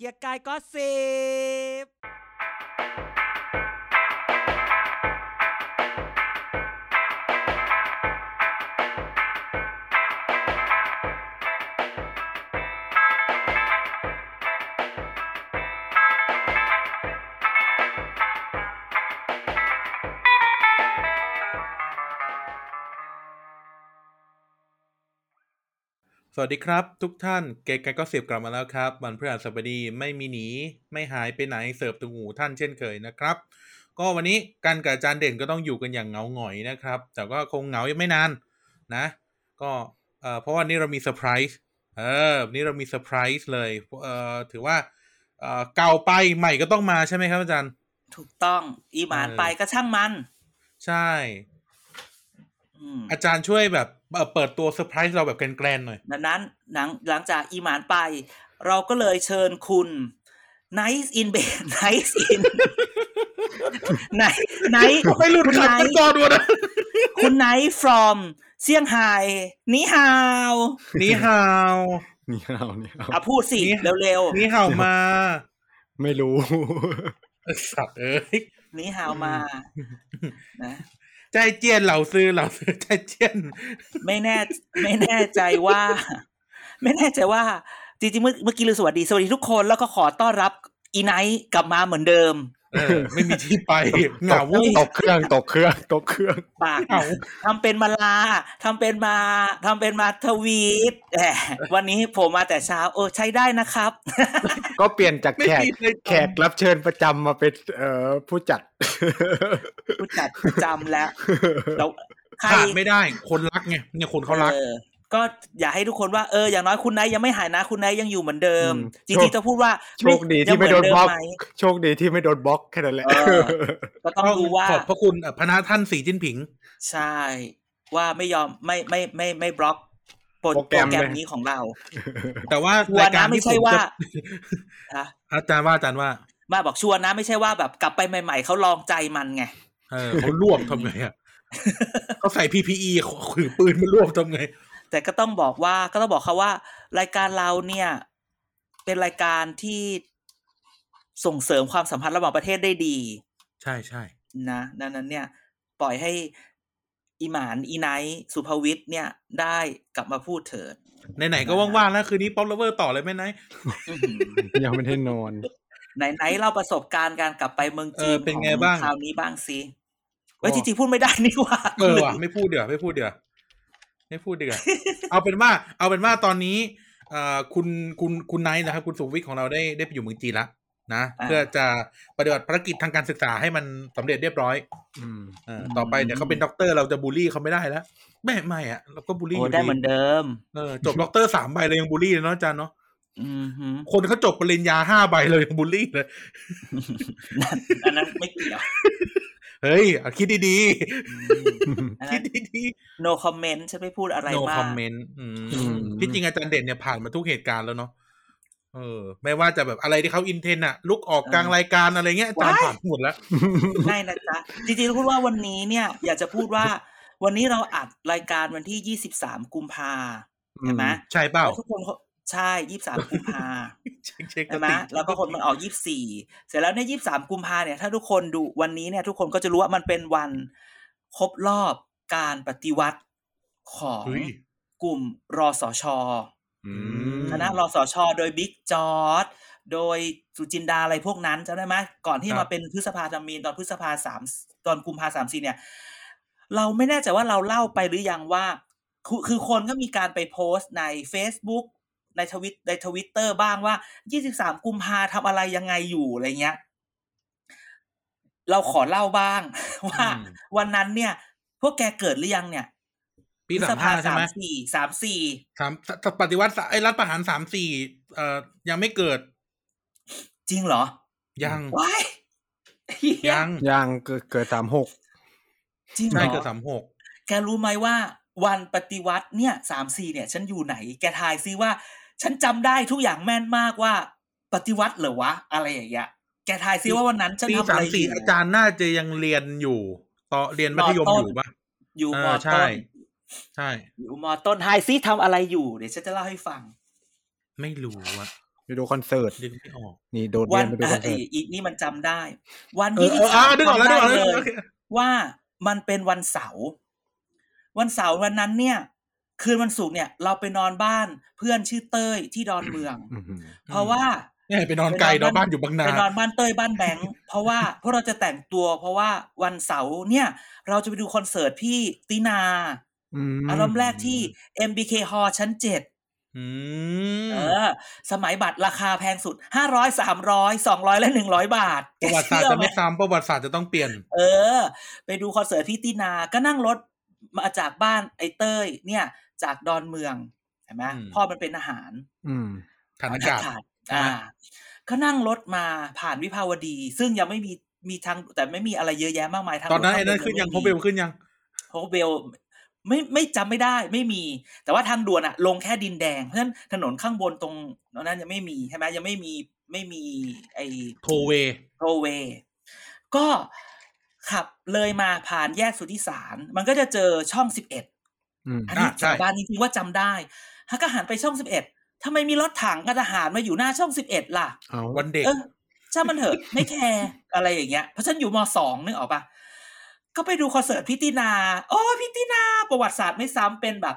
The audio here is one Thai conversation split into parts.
เกียร์กายก็สิบ สวัสดีครับ ทุกท่านเกย์กันก็เสียบกลับมาแล้วครับวันพฤหัสบดีไม่มีหนี ไม่หายไปไหนเสิร์ฟถึงหูท่านเช่นเคยนะครับ ก็วันนี้กันกับอาจารย์เด่นก็ต้องอยู่กันอย่างเหงาหงอยนะครับ แต่ก็คงเหงายังไม่นานนะ ก็เอ่อเพราะว่านี่เรามีเซอร์ไพรส์เออวันนี้เรามีเซอร์ไพรส์เลยเอ่อถือว่าเอ่อเก่าไปใหม่ก็ต้องมาใช่ไหมครับอาจารย์ ถูกต้องอีหมานเออไปก็ช่างมัน ใช่อืมอาจารย์ช่วยแบบ เอ่อเปิดตัวเซอร์ไพรส์เราแบบแกรนๆหน่อยดังนั้นหลังหลังจากอีหมานไป เราก็เลยเชิญคุณ Nice in bed Nice in ไหนไหนไม่หลุดคุณขัดไนกันก่อนวะนะคุณ Nice from เซี่ยงไฮ้นี่ฮาวนี่ฮาวนี่เอานี่เอาอะพูดสินี่เร็วนี่ฮาวมา ไม่รู้ไอ้สัตว์เอ้ยๆนี่ฮาวมานะ ใจเจียนเหล่าซื้อเหล่าซื้อใจเจียน ไม่แน่ไม่แน่ใจว่า ไม่แน่ใจว่า จริงๆเมื่อเมื่อกี้ลืมสวัสดีสวัสดีทุกคนแล้วก็ขอต้อนรับอีไนท์กลับมาเหมือนเดิมเออไม่มีที่ไปเหงาตกตกเครื่องตกเครื่องตกเครื่องปากเหงาทำเป็นมาลาทำเป็นมาทำเป็นมาทวีตแหมวันนี้ผมมาแต่เช้า เออใช้ได้นะครับ ก็เปลี่ยนจากไม่แขกมีเลยแขกรับเชิญประจำมาเป็นเอ่อผู้จัด ผู้จัดประจำแล้วแล้วใครขาดไม่ได้ คนรักไงเนี่ยคนเขารักออก็อยากให้ทุกคนว่าเอออย่างน้อยคุณไนท์ยังไม่หายนะคุณไนท์ยังอยู่เหมือนเดิมอืมจริงๆจะพูดว่าโชคดีที่ไม่โดนยังบล็อกเหมืนเดิมไหมโชคดีที่ไม่โดนบล็อกแค่นั้นแหละเออก็ต้องดูว่าขอบพระคุณเอ่อพระนาท่านสีจิ้นผิง ใช่ ว่าไม่ยอมไม่ไม่ไม่ไม่บล็อกโปรโปรโปแกรรมแกรมเลยนี้ของเรา แต่ว่าชัวราร์ยการนะไม่ที่ใช่ผมว่าจะฮะอาจารย์ว่าอาจารย์ว่า มาบอกชัวร์นะไม่ใช่ว่าแบบกลับไปใหม่ ๆเขาลองใจมันไง เออเขารวบทำไงอะเขาใส่ PPE ถือปืนมารวบทำไง แต่ก็ต้องบอกว่าก็ต้องบอกเขาว่า รายการเราเนี่ย เป็นรายการที่ส่งเสริมความสัมพันธ์ระหว่างประเทศได้ดี ใช่ใช่นะดังนั้นเนี่ย ปล่อยให้อีหมานอีไนท์สุภวิทย์เนี่ย ได้กลับมาพูดเถิดไหนๆก็ว่างๆแล้วคืนนี้ป๊อปเลเวอร์ต่อเลยไหมนายอื้อหือยังไม่ได้นอนไหนไหนเล่าประสบการณ์การกลับไปเมืองจีนเออเป็นไงบ้างคราวนี้บ้างสิ เอ้ยจริงๆพูดไม่ได้นี่หว่าเออว่ะไม่พูดเดี๋ยวไม่พูดเดี๋ยวไม่พูดเดี๋ยวเอาเป็นว่าเอาเป็นว่าตอนนี้เอ่อคุณคุณคุณไนท์นะครับ คุณสุวิทย์ของเราได้ได้ไปอยู่เมืองจีนแล้วนะเพื่อจะปฏิบัติภารกิจทางการศึกษาให้มันสำเร็จเรียบร้อย อืมเออต่อไปเนี่ยเขาเป็นด็อกเตอร์เราจะบูลลี่เขาไม่ได้แล้วไม่ไม่อะเราก็บูลลี่อโอ้ยู่ได้ดีเหมือนเดิมเออจบด็อกเตอร์สามใบเลยยังบูลลี่เลยเนาะอาจารย์เนาะอืมฮึคนเขาจบปริญญาห้าใบเลยยังบูลลี่เลยนั่นอันนั้นไม่เกี่ยว เฮ้ยเอาคิดดีอันๆคินั้ดนดี no comment ฉันไม่พูดอะไรๆ no มาก comment อืมอืมที่จริงอาจารย์เด่นเนี่ยผ่านมาทุกเหตุการณ์แล้วเนาะเออ ไม่ว่าจะแบบอะไรที่เขาอินเทนอะลุกออกกลางรายการอะไรเงี้ยอาจารย์ผ่านหมดแล้วไม่นะจ๊ะ จริงๆต้องพูดว่าวันนี้เนี่ย อยากจะพูดว่า วันนี้เราอัดรายการวันที่ยี่สิบสามกุมภาใช่ไหมใช่เปล่าแล้วทุกคนเขา ใช่ยี่สิบสามกุมภาเช็คเช็คใช่ไหมแล้วก็คนมันออกยี่สี่เสร็จแล้วเนี่ยยี่สามกุมภาเนี่ย ถ้าทุกคนดูวันนี้เนี่ย ทุกคนก็จะรู้ว่ามันเป็นวันครบรอบการปฏิวัติของเฮ้ยกลุ่มรอสชอืมคณะรอสชโดยบิ๊กจอร์ดโดยสุจินดาอะไรพวกนั้นจำได้ไหมก่อนที่ครับมาเป็นพฤษภาธมีนตอนพฤษภาสามตอนกุมภาสามสี่เนี่ย เราไม่แน่ใจว่าเราเล่าไปหรือยังว่าคือคือคนก็มีการไปโพสต์ใน Facebook ในทวิตในทวิตเตอร์บ้างว่า 23 กุมภาทำอะไรยังไงอยู่อะไรเงี้ย เราขอเล่าบ้าง ว่าอืมวันนั้นเนี่ย พวกแกเกิดหรือยังเนี่ยปีสามห้าใช่ไหมสี่สามสี่สามปฏิวัติไอ้รัฐประหารสามสี่เอ่อยังไม่เกิด จริงเหรอ ยังว้ายยังยังเกิดเกิดสามหกจริงเหรใช่อเกิดสามหกแกรู้ไหมว่าวันปฏิวัติเนี่ยสามสี่เนี่ย ฉันอยู่ไหน แกทายซิว่า ฉันจำได้ทุกอย่างแม่นมากว่า ปฏิวัติเหรอวะ อะไรอย่างเงี้ยแกทายซิว่าวันนั้นฉันปีทำอะสามไรสี่อยู่อาจารย์น่าจะยังเรียนอยู่ต่อเรียนมัธยมมต้นอยู่ปะอยู่เอมออใช่ต้นใช่อยู่มอต้นทายซิทำอะไรอยู่เดี๋ยวฉันจะเล่าให้ฟัง ไม่รู้อะไปดูคอนเสิร์ตดึงไม่ออกนี่โดดวัเรียนนไปดูคอนเอเสิร์อตอีนี่มันจำได้ วันเอที่อเอที่ออ่าสามดึงออกแล้วจำดึงออกได้แล้วเลยโอเคว่ามันเป็นวันเสาร์วันเสาร์วันนั้นเนี่ย คืนวันศุกร์เนี่ย เราไปนอนบ้านเพื่อนชื่อเต้ยที่ดอนเมืองอื้อหือเพราะว่าเนี่ยไปนอนไกลเนาะบ้านอยู่บางนาไปนอนบ้านเต้ยบ้านแบงค์เพราะว่าพวกเราจะแต่งตัว เพราะว่าวันเสาร์เนี่ย เราจะไปดูคอนเสิร์ตพี่ตินาอืมอารมณ์แรกที่ MBK Hall ชั้นเจ็ดอืมเออ สมัยบัตรราคาแพงสุดห้าร้อยสามร้อยสองร้อยและหนึ่งร้อยบาท ประวัติศาสตร์เชื่จะอหไม่ซ้ำประวัติศาสตร์จะต้องเปลี่ยน เออ ไปดูคอนเสิร์ตพี่ตินาก็นั่งรถมาจากบ้านไอ้เต้ยเนี่ย จากดอนเมืองเห็นไหมอืมพ่อมันเป็นอาหาร อืมฐานอากาศขาดใช่ไหมอ่า ก็นั่งรถมาผ่านวิภาวดี ซึ่งยังไม่มีมีทางแต่ไม่มีอะไรเยอะแยะมากมายทางตอนนั้นด่วไอ้นั่นขึ้นยังพบเบลขึ้นยังโฮเบลไม่ไม่จำไม่ได้ไม่มี แต่ว่าทางด่วนอะลงแค่ดินแดงเพราะฉะนั้นถนนข้างบนตรงนั้นยังไม่มีใช่ไหมยังไม่มีไม่มี ไอ้โทเวโรเวย์ก็ขับเลยมาผ่านแยกสุทธิสาร มันก็จะเจอช่องสิบเอ็ด อืมอันนี้อะใช่ชาวบ้านจริงๆว่าจำได้ฮักก็หันไปช่องสิบเอ็ดทำไมมีรถถังกับทหารมาอยู่หน้าช่องสิบเอ็ดล่ะเอาวันเด็กเออช่างมันเถอะไม่แคร์อะไรอย่างเงี้ยเพราะฉันอยู่มสองนึกออกปะก็ไปดูคอนเสิร์ตพิตินา โอ้พิตินาประวัติศาสตร์ไม่ซ้ำเป็นแบบ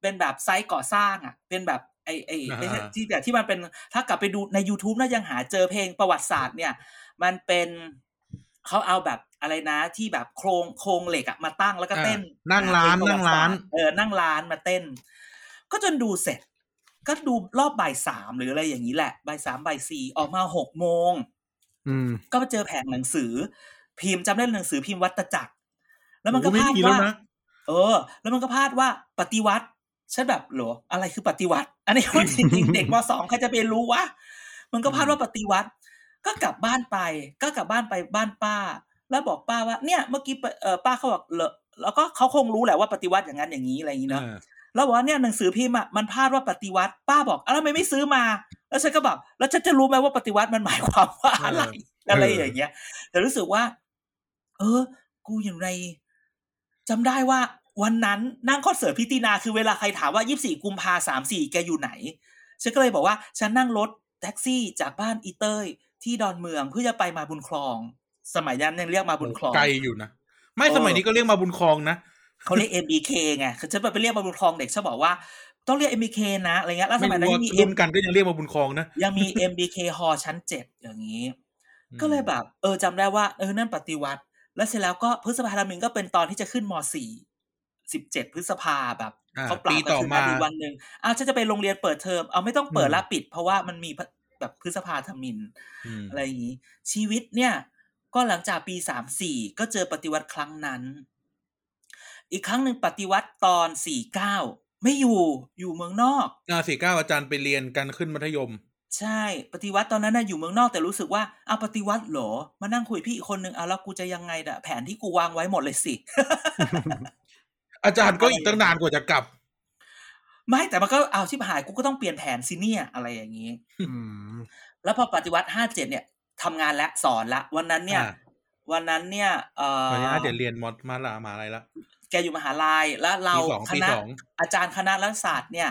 เป็นแบบไซต์ก่อสร้างอะ เป็นแบบไอไอไอ้อ่าที่แต่ที่มันเป็นถ้ากลับไปดูใน YouTube น่ายังหาเจอเพลงประวัติศาสตร์เนี่ย มันเป็น เขาเอาแบบอะไรนะที่แบบโครงโครงเหล็กอะมาตั้งแล้วก็เต้นอ่านั่งร้านเพลนั่งร้านเออนั่งร้านมาเต้น ก็จนดูเสร็จ ก็ดูรอบบ่ายสามหรืออะไรอย่างนี้แหละบ่ายสามบ่ายสี่ออกมาหกโมงอืมก็ไปเจอแผงหนังสือ พิมพ์จำได้หนังสือพิมพ์วัตจักร แล้วมันก็โอ้ไม่พาดมีแล้วว่านะเออ แล้วมันก็พาดว่าปฏิวัติฉันแบบเหรออะไรคือปฏิวัติ อันนี้ว่าจริงๆเด็กมสองใครจะไปรู้วะมันก็พาดว่าปฏิวัติ ก็กลับบ้านไป ก็กลับบ้านไปบ้านป้า แล้วบอกป้าว่าเนี่ยเมื่อกี้ปเออป้าเขาบอกเลอะแล้วก็เขาคงรู้แหละว่าปฏิวัติอย่างนั้นอย่างนี้อะไรอย่างนี้เนาะเออแล้วบอกว่าเนี่ยหนังสือพิมพ์อะมันพาดว่าปฏิวัติป้าบอกอ้าวแล้วทำไมไม่ซื้อมา แล้วฉันก็แบบแล้วฉันจะรู้ไหมว่าปฏิวัติมันหมายความว่าอะไรอะไรอย่างเงี้ย แต่รู้สึกว่า เออ กูอยู่ในจำได้ว่าวันนั้นนั่งคอนเสิร์ตพิตินาคือเวลาใครถามว่ายี่สี่กุมภาสามสี่แกอยู่ไหน ฉันก็เลยบอกว่า ฉันนั่งรถแท็กซี่จากบ้านอีเต้ย ที่ดอนเมืองเพื่อจะไปมาบุญคลอง สมัยนั้นยังเรียกมาบุญคลองไกลอยู่นะไม่เออสมัยนี้ก็เรียกมาบุญคลองนะเขาเรียก MBK ไงคือฉันไปเรียกมาบุญคลองเด็กฉันบอกว่าต้องเรียก MBK นะอะไรเงี้ยแล้วสไม่มัยนั้รู้นว่ายังมีรุ่นกันก็ยังเรียกมาบุญคลองนะยังมี MBK Hall ชั้นเจ็ดอย่างนี้ ก็เลยแบบ เออจำได้ว่าเออนั่นปฏิวัติ แล้วเสร็จแล้วก็พฤษภาธมินก็เป็นตอนที่จะขึ้นมสี่สิบเจ็ดพฤษภาแบบอ่าเขาปรับปีกันต่อขึ้นมามาดีวันหนึ่งอ้าวฉันจะไปโรงเรียนเปิดเทอมเอาไม่ต้องเปิดอืมละปิด เพราะว่ามันมีพะ แบบพฤษภาธมินอืมอะไรอย่างนี้ ชีวิตเนี่ย ก็หลังจากปีสามสี่ก็เจอปฏิวัติครั้งนั้น อีกครั้งหนึ่งปฏิวัติตอนสี่เก้าไม่อยู่อยู่เมืองนอกอ่าสี่เก้าอาจารย์ไปเรียนกันขึ้นมัธยม ใช่ ปฏิวัติตอนนั้นน่ะอยู่เมืองนอกแต่รู้สึกว่าเอาปฏิวัติเหรอ มานั่งคุยพี่อีกคนนึงเอาแล้วกูจะยังไงดะแผนที่กูวางไว้หมดเลยสิ อาจารย์ก็อีกตั้งนานกว่าจะกลับ ไม่แต่มันก็เอาชิบหายกูก็ต้องเปลี่ยนแผนสิเนี่ยอะไรอย่างนี้อืมแล้วพอปฏิวัติห้าเจ็ดเนี่ยทำงานและสอนละ วันนั้นเนี่ยอ่าวันนั้นเนี่ยเออตอนนี้อาจจะเรียนมอดมาลามาอะไรละแกอยู่มหาลัยแล้วเราปีสองคปีณะสองอาจารย์คณะรัฐศาสตร์เนี่ย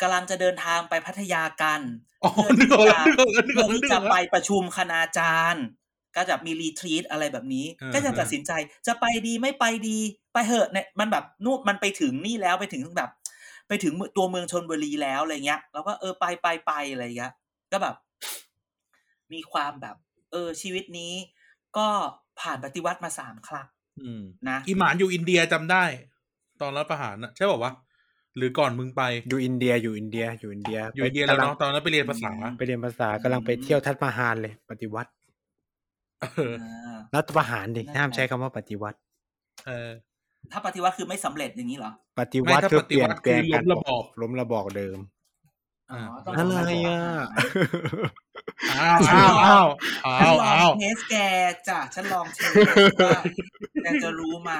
กำลังจะเดินทางไปพัทยากันอ๋อเพื่อนึที่กออกจะแล้วนึกออกแล้วนึกอเพื่ออกแล้วที่นึกอจะอกแล้วไปประชุมคณาจารย์ ก็จะมีรีทรีตอะไรแบบนี้เออก็จะเออตัดสินใจจะไปดีไม่ไปดีไปเหอะเนี่ยมันแบบนู่นมันไปถึงนี่แล้วไปถึงแบบ ไปถึงตัวเมืองชนบุรีแล้วอะไรเงี้ยแล้วก็เออไปไปไปอะไรเงี้ยก็แบบ มีความแบบ เออ ชีวิตนี้ ก็ผ่านปฏิวัติมาสามครั้งอืมนะอีหมานอยู่อินเดียจำได้ ตอนรัฐประหารนะใช่ป่าวะหรือก่อนมึงไปอยู่อินเดียอยู่อินเดีย อยู่อินเดียอยู่อินเดียแล้วกำลังเนาะตอนนั้นไปเรียนภาษา ไปเรียนภาษากำลังไปเที่ยวทัศมาหารเลย ปฏิวัติเอออ่ารัฐประหารดินั่นแหละห้ามใช้คำว่าปฏิวัติ เออ ถ้าปฏิวัติคือไม่สำเร็จอย่างนี้เหรอ ปฏิวัติไม่ถ้าคือเปลี่ยนปฏิวัติแปลงคือการล้มระบอบล้มระบอบเดิมอ๋ออ่าต้องอะไรทำงานก่นอะอ้าวอ้าวอ้าวอ้าฉันวลออ้างวเทสแกจ้ะฉันลองเทสว่าแกจะรู้ไหม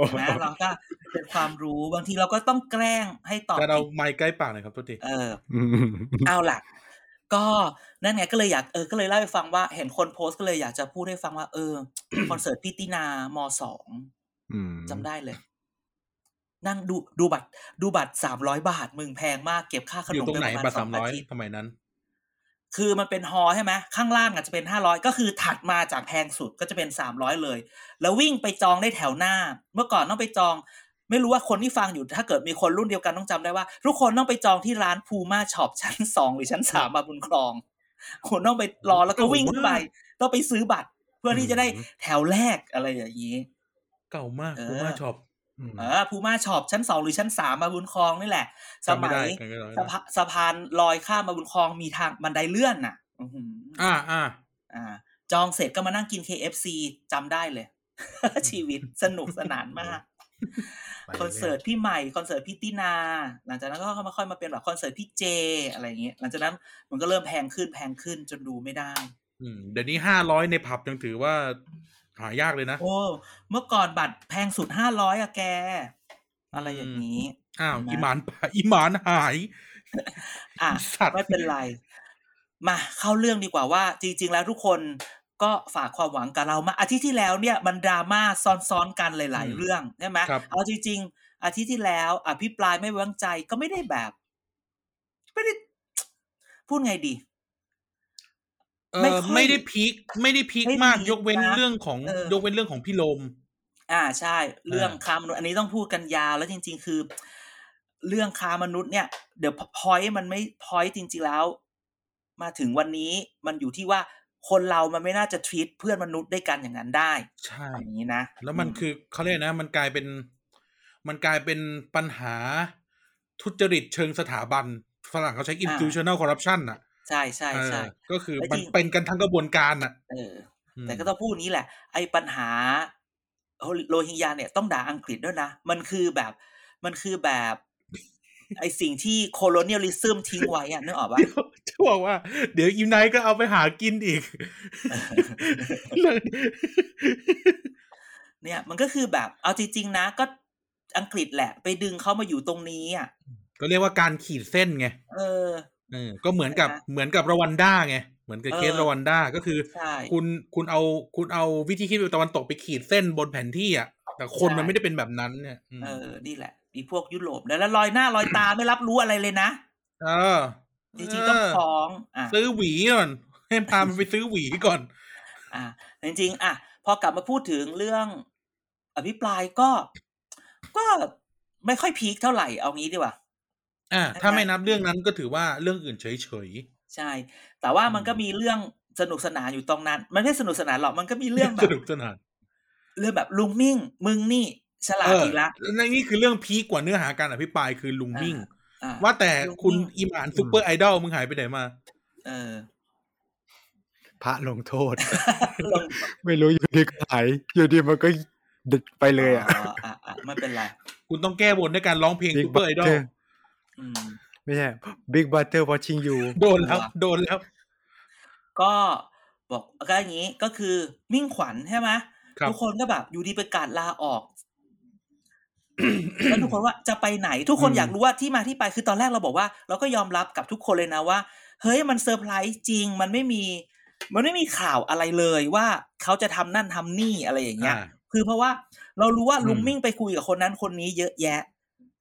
เห็นไหมเราก็เป็นความรู้บางทีเราก็ต้องแกล้งให้ตอบจะเอาผิดไม้ใกล้ปากหน่อยครับตัวทีเอออืมเอาล่ะ ก็นั่นไงก็เลยอยากเออก็เลยเล่าให้ฟังว่าเห็นคนโพสต์ก็เลยอยากจะพูดให้ฟังว่า เออคอนเสิร์ตพี่ตินามสองอืม จำได้เลย นั่งดูดูบัตร ดูบัตรสามร้อยบาท มึงแพงมากเก็บค่าขอนยู่มตรงไปไหนประมาณบัตรสอสางมอาร้อยทิตย์สมัยนั้น คือมันเป็นฮอใช่ไหมข้างล่างอาจจะเป็นห้าร้อยก็คือถัดมาจากแพงสุดก็จะเป็นสามร้อยเลย แล้ววิ่งไปจองได้แถวหน้า เมื่อก่อนต้องไปจอง ไม่รู้ว่าคนที่ฟังอยู่ถ้าเกิดมีคนรุ่นเดียวกันต้องจำได้ว่า ทุกคนต้องไปจองที่ร้านพูม่า shop ชั้นสองหรือชั้นสามมาบุญครองคุณต้องไปรอแล้วก็วิ่งขึ้นไปต้องไปซื้อบัตร เพื่อที่จะได้แถวแรกอะไรอย่างนี้ เก่ามากเออกูมาช็อปอืมเออพูม่าช็อปชั้นสองหรือชั้นสามมาบุญครองนี่แหละสจำไม่มัได้ยจำไม่ได้สะพาสะพานลอยข้ามมาบุญครองมีทางบันไดเลื่อนน่ะอื้อหืออ่าอ่าอ่า จองเสร็จก็มานั่งกิน KFC จำได้เลย ชีวิตสนุกสนานมากไปคอนเสิร์ตพี่ใหม่คอนเสิร์ตพี่ตินา หลังจากนั้นก็มาค่อยมาเป็นแบบคอนเสิร์ตพี่เจอะไรอย่างเงี้ยหลังจากนั้นมันก็เริ่มแพงขึ้นแพงขึ้นจนดูไม่ได้ อืมเดี๋ยวนี้ห้าร้อยในผับยังถือว่า หายากเลยนะ โอ้เมื่อก่อนบัตรแพงสุดห้าร้อยอะแก อะไรอย่างนี้ อ้าวเห็นไหมอีหมานป่าอีหมานหาย อะสัตว์ไม่เป็นไร มาเข้าเรื่องดีกว่าว่า จริง ๆ แล้วทุกคนก็ฝากความหวังกับเรามาอาทิตย์ที่แล้วเนี่ยมันดราม่าซ้อนๆกันหลาย ๆ เรื่องใช่ไหมครับเอาจริง ๆ อาทิตย์ที่แล้วอภิปรายไม่ไว้วางใจก็ไม่ได้แบบ ไม่ได้พูดไงดี เอไม่อค่อยไม่ได้พีคไม่ได้พีคไม่มากพีคยกเว้นนะเรื่องของเออยกเว้นเรื่องของพี่ลม อ่าใช่ เรื่องอ่าค้ามนุษย์อันนี้ต้องพูดกันยาวแล้วจริง ๆ คือ เรื่องค้ามนุษย์เนี่ย เดี๋ยวพอยมันไม่พอยจริง ๆแล้ว มาถึงวันนี้มันอยู่ที่ว่าคนเรามันไม่น่าจะ treat เพื่อนมนุษย์ด้วยกันอย่างนั้นได้ ใช่อย่างนี้นะ แล้วมันคือเขาเรียกนะ มันกลายเป็น มันกลายเป็นปัญหาทุจริตเชิงสถาบันฝรั่งเขาใช้ institutional corruption อะ ใช่ใช่ใช่เออก็คือแล้วมันจริงเป็นกันทั้งกระบวนการอะเอออืมแต่ก็ต้องพูดนี้แหละ ไอ้ปัญหาโรฮิงญาเนี่ยต้องด่าอังกฤษด้วยนะ มันคือแบบมันคือแบบไอ้สิ่งที่โคโลเนียลิซึมทิ้งไว้อะนึกออกปะเดี๋ยวจะบอกว่า เดี๋ยวอีไนท์ก็เอาไปหากินอีกเรื่องเนี่ย มันก็คือแบบ เอาจริง ๆ นะ ก็อังกฤษแหละ ไปดึงเขามาอยู่ตรงนี้อะ ก็เรียกว่าการขีดเส้นไง เออ เออก็เหมือนกับใช่ไหมเหมือนกับรวันด้าไงเหมือนกับเคสเออรวันด้าก็คือใช่คุณคุณเอาคุณเอาวิธีคิดแบบตะวันตกไปขีดเส้นบนแผนที่อะแต่คนใช่มันไม่ได้เป็นแบบนั้นเนี่ยมเออนี่แหละอีพวกยุโรปแล้วแล้วลอยหน้าลอยตาไม่รับรู้อะไรเลยนะเออจริงๆต้องเฟ้องอะซื้อหวีก่อนให้พามันไปซื้อหวีก่อน อะจริงๆอะพอกลับมาพูดถึงเรื่อง อภิปรายก็ ก็ไม่ค่อยพีคเท่าไหร่เอางี้ดีกว่า อ่าใช่ไหมถ้าไม่นับเรื่องนั้นก็ถือว่าเรื่องอื่นเฉยเฉยใช่ แต่ว่ามันอืมก็มีเรื่องสนุกสนานอยู่ตรงนั้น มันไม่ได้สนุกสนานหรอก มันก็มีๆเรื่องแบสบนุกสนาน เรื่องแบบลุงมิ่ง มึงนี่ฉลาเอดออีกละและนี่คือเรื่องพีกกว่าเนื้อหาการอภิปรายคือลุงมิ่งอะว่าแต่ลุงคุณมิ่งอิหมานซูเปอร์ไอดอลมึงหายไปไหนมา เออ พระลงโทษลงไม่รู้อยู่ดีก็หายอยู่ดีมันก็ดึกไปเลยอะอะอะไม่เป็นไร คุณต้องแก้บนด้วยการร้องเพลง Big ซูเปอร์ไอดอล Butter อืม ไม่ใช่ Big Butter watching you โดนแล้ว โดนแล้ว ก็บอกก็อย่างนี้ก็คือมิ่งขวัญใช่ไหมครับทุกคนก็แบบอยู่ดีประกาศลาออกแล้วทุกคนว่าจะไปไหนทุกคนอืมอยากรู้ว่าที่มาที่ไปคือตอนแรกเราบอกว่า เราก็ยอมรับกับทุกคนเลยนะว่า เฮ้ยมันเซอร์ไพรส์จริง มันไม่มี มันไม่มีข่าวอะไรเลยว่าเขาจะทำนั่นทำนี่อะไรอย่างเงี้ยอ่าคือเพราะว่าเรารู้ว่าอืมลุงมิ่งไปคุยกับคนนั้นคนนี้เยอะแยะ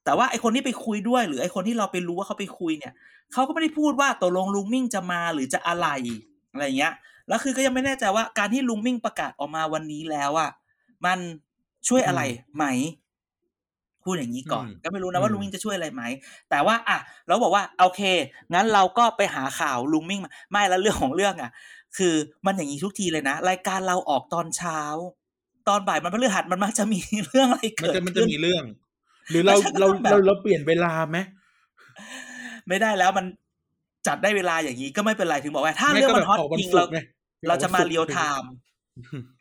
แต่ว่าไอคนที่ไปคุยด้วย หรือไอคนที่เราไปรู้ว่าเขาไปคุยเนี่ยเขาก็ไม่ได้พูดว่าตกลงลุงมิ่งจะมาหรือจะอะไรอะไรอย่างเงี้ย แล้วคือก็ยังไม่แน่ใจว่าการที่ลุงมิ่งประกาศออกมาวันนี้แล้วอะมันช่วยอะไรไหมพูดอย่างนี้ก่อนอืมก็ไม่รู้นะว่าอืมลุงมิ่งจะช่วยอะไรไหม แต่ว่าอะเราบอกว่าโอเค งั้นเราก็ไปหาข่าวลุงมิ่งมาไม่แล้วเรื่องของเรื่องอะ คือมันอย่างนี้ทุกทีเลยนะ รายการเราออกตอนเช้า ตอนบ่ายมันพฤหัสมันมักจะมีเรื่องอะไรมันเกิดจะมันจะขึ้นมีเรื่อง หรือเราแล้วฉันก็เราต้องแบบเราเราเปลี่ยนเวลาไหมไม่ได้แล้วมันจัดได้เวลาอย่างนี้ก็ไม่เป็นไรถึงบอกว่า ถ้าไม่เรื่องก็มันฮอตแบบออกวันจริงศุเรากร์ไงเราจะมาออกวันศุกร์เรียลไทม์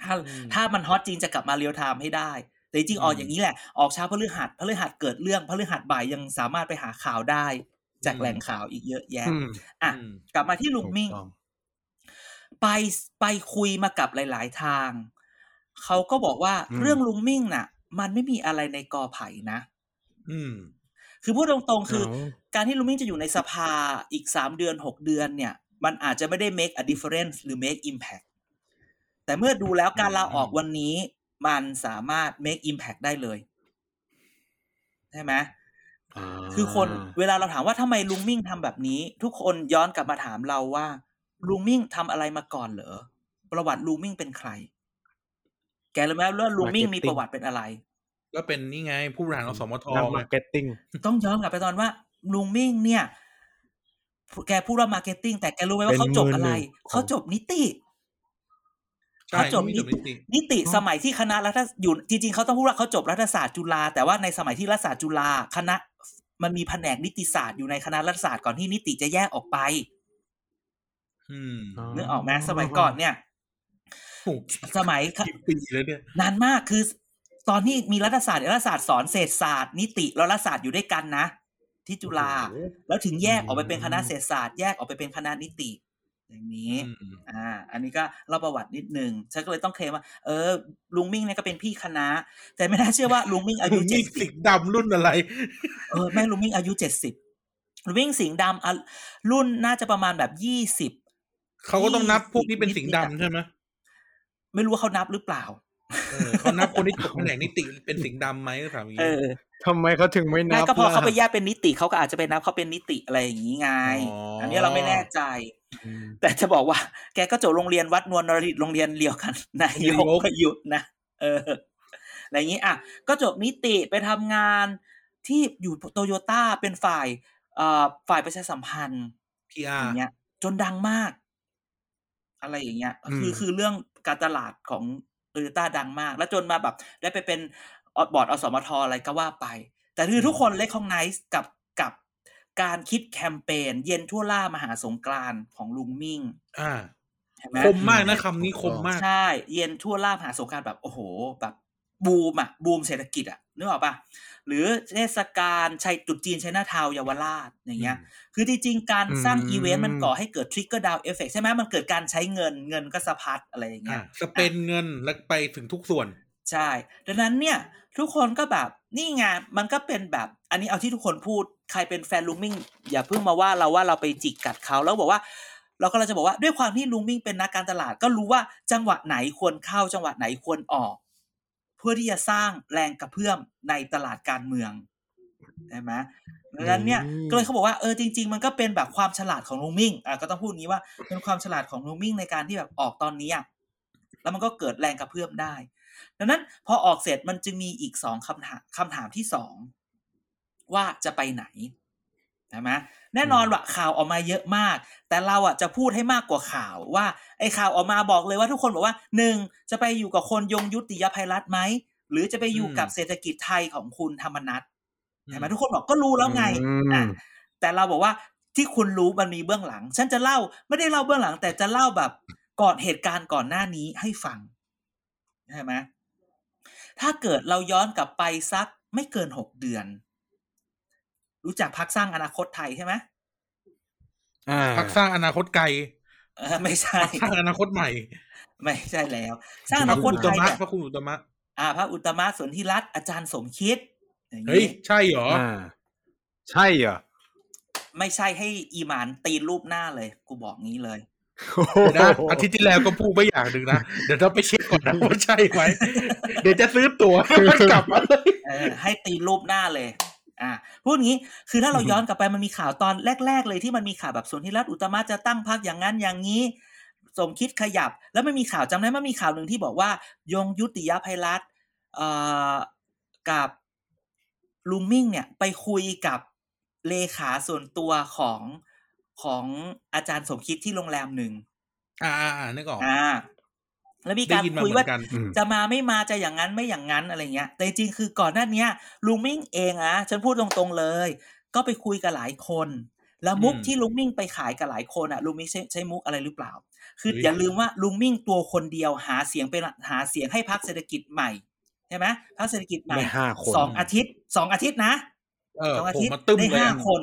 ถ้าอืมถ้ามัน hot จริงจะกลับมา real time ให้ได้ แต่จริงๆออกอืมอย่างนี้แหละ ออกเช้าพฤหัสพฤหัสเกิดเรื่องพฤหัสบ่ายยังสามารถไปหาข่าวได้ จากแหล่งข่าวอีกเยอะแยะอืมอะอืมกลับมาที่ลุงมิ่งถูกต้องไปไปคุยมากับหลาย ๆ ทาง เขาก็บอกว่าอืมเรื่องลุงมิ่งน่ะ มันไม่มีอะไรในกอไผ่นะ อืม คือพูดตรงๆ คือเอาการที่ลุงมิ่งจะอยู่ในสภาอีกสามเดือนหกเดือนเนี่ย มันอาจจะไม่ได้ make a difference หรือ make impact แต่เมื่อดูแล้วการลาออกวันนี้ มันสามารถ make impact ได้เลยใช่ไหม อ่าคือคนเวลาเราถามว่าทำไมลุงมิ่งทำแบบนี้ ทุกคนย้อนกลับมาถามเราว่าลุงมิ่งทำอะไรมาก่อนเหรอประวัติลุงมิ่งเป็นใคร แกรู้ไหมว่าลุงมิ่งมีประวัติเป็นอะไร ก็เป็นนี่ไงผู้บริหารอสมทนักไง marketingต้องย้อนกลับไปตอนว่าลุงมิ่งเนี่ย แกพูดว่า marketing แต่แกรู้ไหมว่าเขาจบอะไร เขาจบนิติใช่เขาจบนิติ ไม่จบนิตินิติสมัยที่คณะรัฐอยู่จริงๆเขาต้องพูดว่าเขาจบรัฐศาสตร์จุฬาแต่ว่าในสมัยที่รัฐศาสตร์จุฬาคณะ มันมีแผนกนิติศาสตร์อยู่ในคณะรัฐศาสตร์ก่อนที่นิติจะแยกออกไปอืมอ๋อนึกออกไหมสมัยก่อนเนี่ยโอ้โห สมัยกี่ปีแล้วเนี่ยนานมากคือ ตอนที่มีรัฐศาสตร์รัฐศาสตร์สอนเศรษฐศาสตร์นิติแล้วรัฐศาสตร์อยู่ด้วยกันนะ ที่จุฬาแล้วถึงแยกออกไปเป็นคณะเศรษฐศาสตร์แยกออกไปเป็นคณะนิติ อย่างนี้อืมอ่า อันนี้ก็เล่าประวัตินิดนึงฉันก็เลยต้องเคลมว่าเออลุงมิ่งเนี่ยก็เป็นพี่คณะ แต่ไม่น่าเชื่อว่าลุงมิ่งอายุลุงเจ็นี่สิงห์ดำรุ่นอะไรเออแม่ลุงมิ่งอายุเจ็ดสิบลุงมิ่งสิงห์ดำอะรุ่นน่าจะประมาณแบบยี่สิบเขาก็ต้องนับพวกนี้เป็นนิติสิงห์ดำใช่ไหม ไม่รู้ว่าเขานับหรือเปล่าเออเขานับคนที่จบแผนกนิติเป็นสิงห์ดำไหมก็ถามอย่างเอนี้อทำไมเขาถึงไม่นัไม่บก็พอเขาไปล่ะแยกเป็นนิติเขาก็อาจจะไปนับเขาเป็นนิติอะไรอย่างนี้ไงอ๋ออัอันนี้เราไม่แน่ใจอืมแต่จะบอกว่า แกก็จบโรงเรียนวัดนวลนรดิตโรงเรียนเดียวกันนายกประยุทธ์นะเอออะไรอย่างนี้อะก็จบนิติไปทำงานที่อยู่โตโยต้าเป็นฝ่ายเอ่อฝ่ายประชาสัมพันธ์พีออาร์ย่างเงี้ย จนดังมาก อะไรอย่างเงี้ยอืมคือคือเรื่อง การตลาดของโตโยต้าดังมาก แล้วจนมาแบบได้ไปเป็นบอร์ดอสมทอะไรก็ว่าไป แต่คือทุกคน recognize กับกับการคิดแคมเปญเย็นทั่วหล้ามหาสงกรานต์ของลุงมิ่งอ่าเห็นไหมคมมากนะคำนี้คมมาก ใช่ เย็นทั่วหล้ามหาสงกรานต์แบบโอ้โห แบบ บูมอะบูมเศรษฐกิจอะนึกออกปะหรือเทศกาลใช่ตรุษจีนไชน่าทาวน์เยาวราชอย่างเงี้ย คือจริงๆการสร้างอืมอีเวนต์มันก่อให้เกิด trickle down effect ใช่ไหมมันเกิดการใช้เงินเงินก็สะพัดอะไรอย่างเงี้อ่า spend เงินแล้วไปถึงทุกส่วน ใช่ ดังนั้นเนี่ย ทุกคนก็แบบนี่ไงมันก็เป็นแบบ อันนี้เอาที่ทุกคนพูดใครเป็นแฟนลุงมิ่งอย่าเพิ่งมาว่าเราว่าเราไปจิกกัดเขาแล้วบอกว่าเราก็เราจะบอกว่าด้วยความที่ลุงมิ่งเป็นนักการตลาดก็รู้ว่าจังหวะไหนควรเข้าจังหวะไหนควรออก เพื่อที่จะสร้างแรงกระเพื่อมในตลาดการเมืองใช่ไหมดังนั้นเนี่ยอืมก็เลยเขาบอกว่าเออจริง ๆ มันก็เป็นแบบความฉลาดของลุงมิ่งอะก็ต้องพูดงี้ว่าเป็นความฉลาดของลุงมิ่งในการที่แบบออกตอนนี้อะแล้วมันก็เกิดแรงกระเพื่อมได้ ดังนั้นพอออกเสร็จมันจึงมีอีกสองคำถามคำถามที่สองว่าจะไปไหน ใช่ไหมแน่นอนว่าข่าวออกมาเยอะมาก แต่เราอะจะพูดให้มากกว่าข่าวว่าไอ้ข่าวออกมาบอกเลยว่าทุกคนบอกว่าหนึ่งจะไปอยู่กับคนยงยุติยภัยรัฐไหมหรือจะไปอยู่กับเศรษฐกิจไทยของคุณธรรมนัฐใช่ไหมทุกคนบอกก็รู้แล้วไงอืมอะแต่เราบอกว่าที่คุณรู้มันมีเบื้องหลัง ฉันจะเล่าไม่ได้เล่าเบื้องหลัง แต่จะเล่าแบบก่อนเหตุการณ์ก่อนหน้านี้ให้ฟังใช่ไหมถ้าเกิดเราย้อนกลับไปสักไม่เกินหกเดือน รู้จักพักสร้างอนาคตไทยใช่ไหมอ่าพักสร้างอนาคตไกลเออไม่ใช่พักสร้างอนาคตใหม่ ไม่ใช่แล้ว สร้างอพระนาคคุตณอุไทตยมะเนี่ยพระคุณอุตมะอ่า พระอุตตมะสนธิรัตน์อาจารย์สมคิดอย่างเฮ้ยนี้ใช่เหรออ่าใช่เหรอไม่ใช่ให้อีหมานตีนรูปหน้าเลย กูบอกงี้เลยเดี๋ยวนะอาทิตย์ที่แล้วก็พูดไปอย่างหนึ่งนะเดี๋ยวเราไปเช็คก่อนนะว่าใช่ไหมเดี๋ยวจะซื้อตั๋วแล้วกลับมาเลยเออให้ตีรูปหน้าเลย อ่าพูดงี้คือถ้าเราย้อนกลับไปมันมีข่าวตอนแรก ๆ เลยที่มันมีข่าวแบบสนธิรัตน์อุตตมะจะตั้งพรรคอย่างนั้นอย่างนี้สมคิดขยับ แล้วมันมีข่าวจำได้ไหมมันมีข่าวหนึ่งที่บอกว่า ยงยุติยภัยรัฐเอ่อกับลุงมิ่งเนี่ยไปคุยกับเลขาส่วนตัวของของอาจารย์สมคิดที่โรงแรมหนึ่ง อ่าอ่าอ่านึกออกอ่า แล้วมีได้การยินมาคุยเหมืว่าอนกันอืมจะมาไม่มาจะอย่างนั้นไม่อย่างนั้นอะไรเงี้ย แต่จริงๆคือก่อนหน้าเนี้ยลุงมิ่งเองอะฉันพูดตรงๆเลย ก็ไปคุยกับหลายคน แล้วมุกอืมที่ลุงมิ่งไปขายกับหลายคนอะลุงมิ่งใช้ใช้มุกอะไรหรือเปล่า คือเฮ้ยอย่าลืมว่าลุงมิ่งตัวคนเดียวหาเสียงเป็นหาเสียงให้พรรคเศรษฐกิจใหม่ใช่ไหมพรรคเศรษฐกิจใหม่ได้ห้าคนสองอาทิตย์สองอาทิตย์นะเออสองอาผมทิตย์มาตึ้มได้เลยห้าอะคน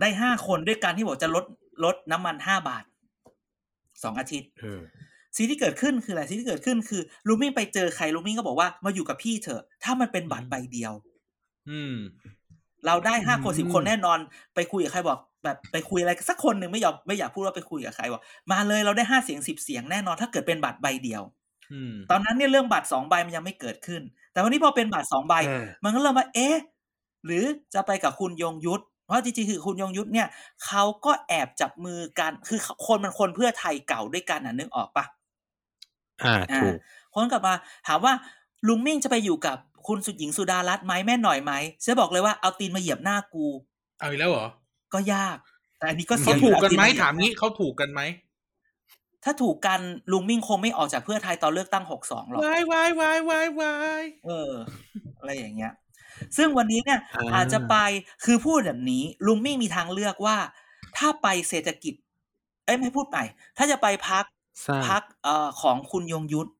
ได้ห้าคนด้วยการที่บอกจะลดลดน้ำมันห้าบาทสองอาทิตย์เออ สิ่งที่เกิดขึ้นคืออะไรสิ่งที่เกิดขึ้นคือลูมิ่งไปเจอใครลูมิ่งก็บอกว่ามาอยู่กับพี่เถอะ ถ้ามันเป็นบัตรใบเดียว อืม เราได้ห้าคนอืมสิบคนแน่นอน ไปคุยกับใครบอก แบบไปคุยอะไรสักคนหนึ่งไม่ยอมไม่อยากพูดว่าไปคุยกับใครบอกมาเลยเราได้ห้าเสียงสิบเสียงแน่นอน ถ้าเกิดเป็นบัตรใบเดียวอืมตอนนั้นเนี่ยเรื่องบัตรสองใบมันยังไม่เกิดขึ้น แต่วันนี้พอเป็นบัตรสองใบเออมันก็เริ่มว่าเอ๊ะหรือจะไปกับคุณยงยุทธเพราะจริงๆคือคุณยงยุทธเนี่ยเขาก็แอบจับมือกันคือคนมันคนเพื่อไทยเก่าด้วยกันอะนึกออกปะ อ่าอ่าถูกคนกลับมาถามว่าลุงมิ่งจะไปอยู่กับคุณสุดหญิงสุดารัตน์ไหมแม่หน่อยไหมฉันบอกเลยว่าเอาตีนมาเหยียบหน้ากู เอาอีกแล้วเหรอ ก็ยาก แต่อันนี้ก็เขาเสี่ยงถูกกันไหมเอตีเหยียบถามงี้เขาถูกกันไหม ถ้าถูกกันลุงมิ่งคงไม่ออกจากเพื่อไทยตอนเลือกตั้งหกสองหรอกวายวายวายวายวายเออ อะไรอย่างเงี้ย ซึ่งวันนี้เนี่ยอ่าอาจจะไปคือพูดแบบนี้ ลุงมิ่งมีทางเลือกว่า ถ้าไปเศรษฐกิจ เอ้ยไม่พูดใหม่ถ้าจะไปพักสร้าง พักเอ่อของคุณยงยุทธ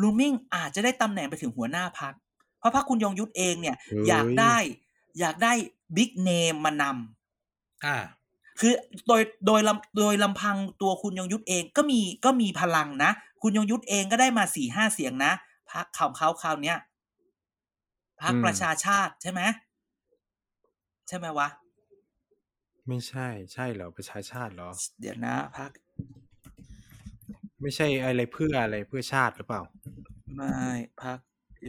ลุงมิ่งอาจจะได้ตำแหน่งไปถึงหัวหน้าพัก เพราะพักคุณยงยุทธเองเนี่ยเฮ้ยอยากได้ อยากได้บิ๊กเนมมานำอ่า คือโดยโดยลำโดยลำพังตัวคุณยงยุทธเองก็มีก็มีพลังนะ คุณยงยุทธเองก็ได้มาสี่ห้าเสียงนะพักข่าวเขาคราวเนี้ยพักอืมประชาชาติใช่ไหมใช่ไหมวะ ไม่ใช่ ใช่เหรอประชาชาติเหรอ เดี๋ยวนะพัก ไม่ใช่อะไรเพื่ออะไรเพื่อชาติหรือเปล่า ไม่พัก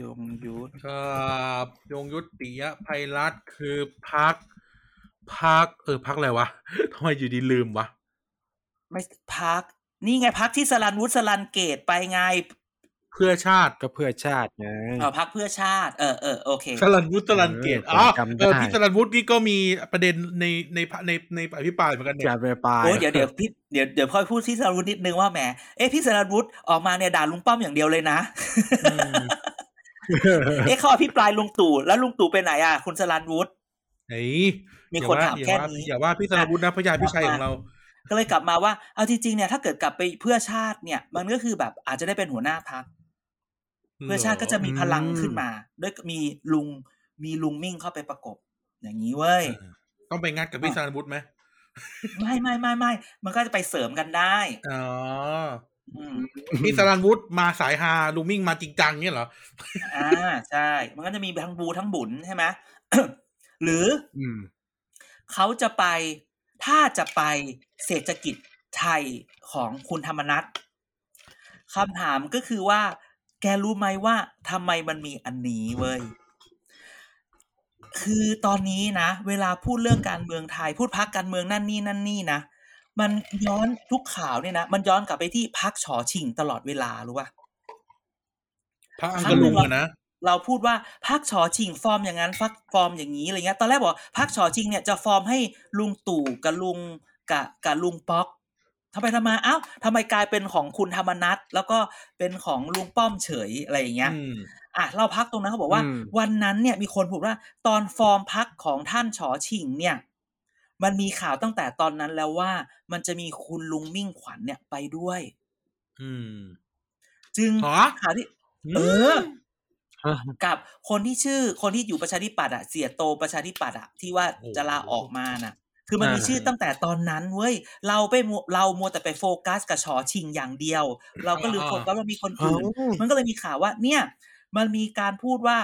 ยงยุทธครับยงยุติยภัยรัฐคือพักพักเออพักอะไรวะทำไมอยู่ดีลืมวะไม่พักนี่ไงพักที่สลันวุฒิสลันเกตไปไง เพื่อชาติก็เพื่อชาติไงเออพักเพื่อชาติ เออเออโอเคสลันวุฒิสลันเกตเอออ๋อผมจำได้เออพี่สลันวุฒินี่ก็มีประเด็นในในในในอภิปรายเหมือนกันเนี่ยจะไปปลายโอ้ยเดี๋ยวเดี๋ยวพี่เดี๋ยวเดี๋ยวพ่อยพูดที่สลันวุฒินิดนึงว่าแหมเอ๊ะพี่สลันวุฒิออกมาเนี่ยด่าลุงป้อมอย่างเดียวเลยนะอืมเอ๊ะเขาอภิปรายลุงตู่แล้วลุงตู่ไปไหนอะ คุณสลันวุฒิเฮ้ยมีคนอย่ถามอย่แค่ว่นี้อย่าว่าพี่สลันวุฒินะพญาพี่ชัยของเราก็เลยกลับมาว่า เอาจริงๆเนี่ยถ้าเกิดกลับไปเพื่อชาติเนี่ย มันก็คือแบบอาจจะได้เป็นหัวหน้าพัก เพื่อชาติก็จะมีพลังขึ้นมา ด้วยมีลุงมีลุงมิ่งเข้าไปประกบ อย่างนี้เว้ย ต้องไปงัดกับพี่สลันวุฒิไหมไม่ไม่ไม่ไม่มันก็จะไปเสริมกันได้อ๋ออืมพี่สลันวุฒิมาสายฮาลุงมิ่งมาจริงจังเนี่ยเหรออ่าใช่ มันก็จะมีทั้งบูทั้งบุญใช่ไหมหรืออืมเขาจะไปถ้าจะไปเศรษฐกิจไทยของคุณธรรมนัสคำถามก็คือว่า แกรู้ไหมว่าทำไมมันมีอันนี้เว้ยคือตอนนี้นะ เวลาพูดเรื่องการเมืองไทย พูดพรรคการเมืองนั่นนี่นั่นนี่นะมันย้อนทุกข่าวเนี่ยนะมันย้อนกลับไปที่พรรคฉอฉิ่งตลอดเวลารู้ป่ะพรรคอังกะลุงอะนะเราพูดว่าพรรคฉอฉิ่งฟอร์มอย่างนั้นพร์มอย่างนี้อะไรเงี้ยตอนแรกบอกพรรคฉอฉิ่งเนี่ยจะฟอร์มให้ลุงตู่กับลุงกับกับลุงป๊อก ทำไมทำไมเอ้าทำไมกลายเป็นของคุณธรรมนัทแล้วก็เป็นของลุงป้อมเฉยอะไรอย่างเงี้ยอืมอะเราพักตรงนั้นเขาบอกว่าอืมวันนั้นเนี่ยมีคนพูดว่า ตอนฟอร์มพักของท่านชอชิงเนี่ย มันมีข่าวตั้งแต่ตอนนั้นแล้วว่า มันจะมีคุณลุงมิ่งขวัญเนี่ยไปด้วย อืม จึงหรอข่าวที่ เออฮะกับคนที่ชื่อคนที่อยู่ประชาธิปัตย์อะเสียโตประชาธิปัตย์อะที่ว่าโอ้โหจะลาออกมาน่ะ คือมันมีอ่าชื่อตั้งแต่ตอนนั้นเว้ยเราไปมัวเรามัวแต่ไปโฟกัสกับชอชิงอย่างเดียว เราก็ลืมโฟกัสว่ามีคนเอ้าอื่นมันก็เลยมีข่าวว่า เนี่ย มันมีการพูดว่า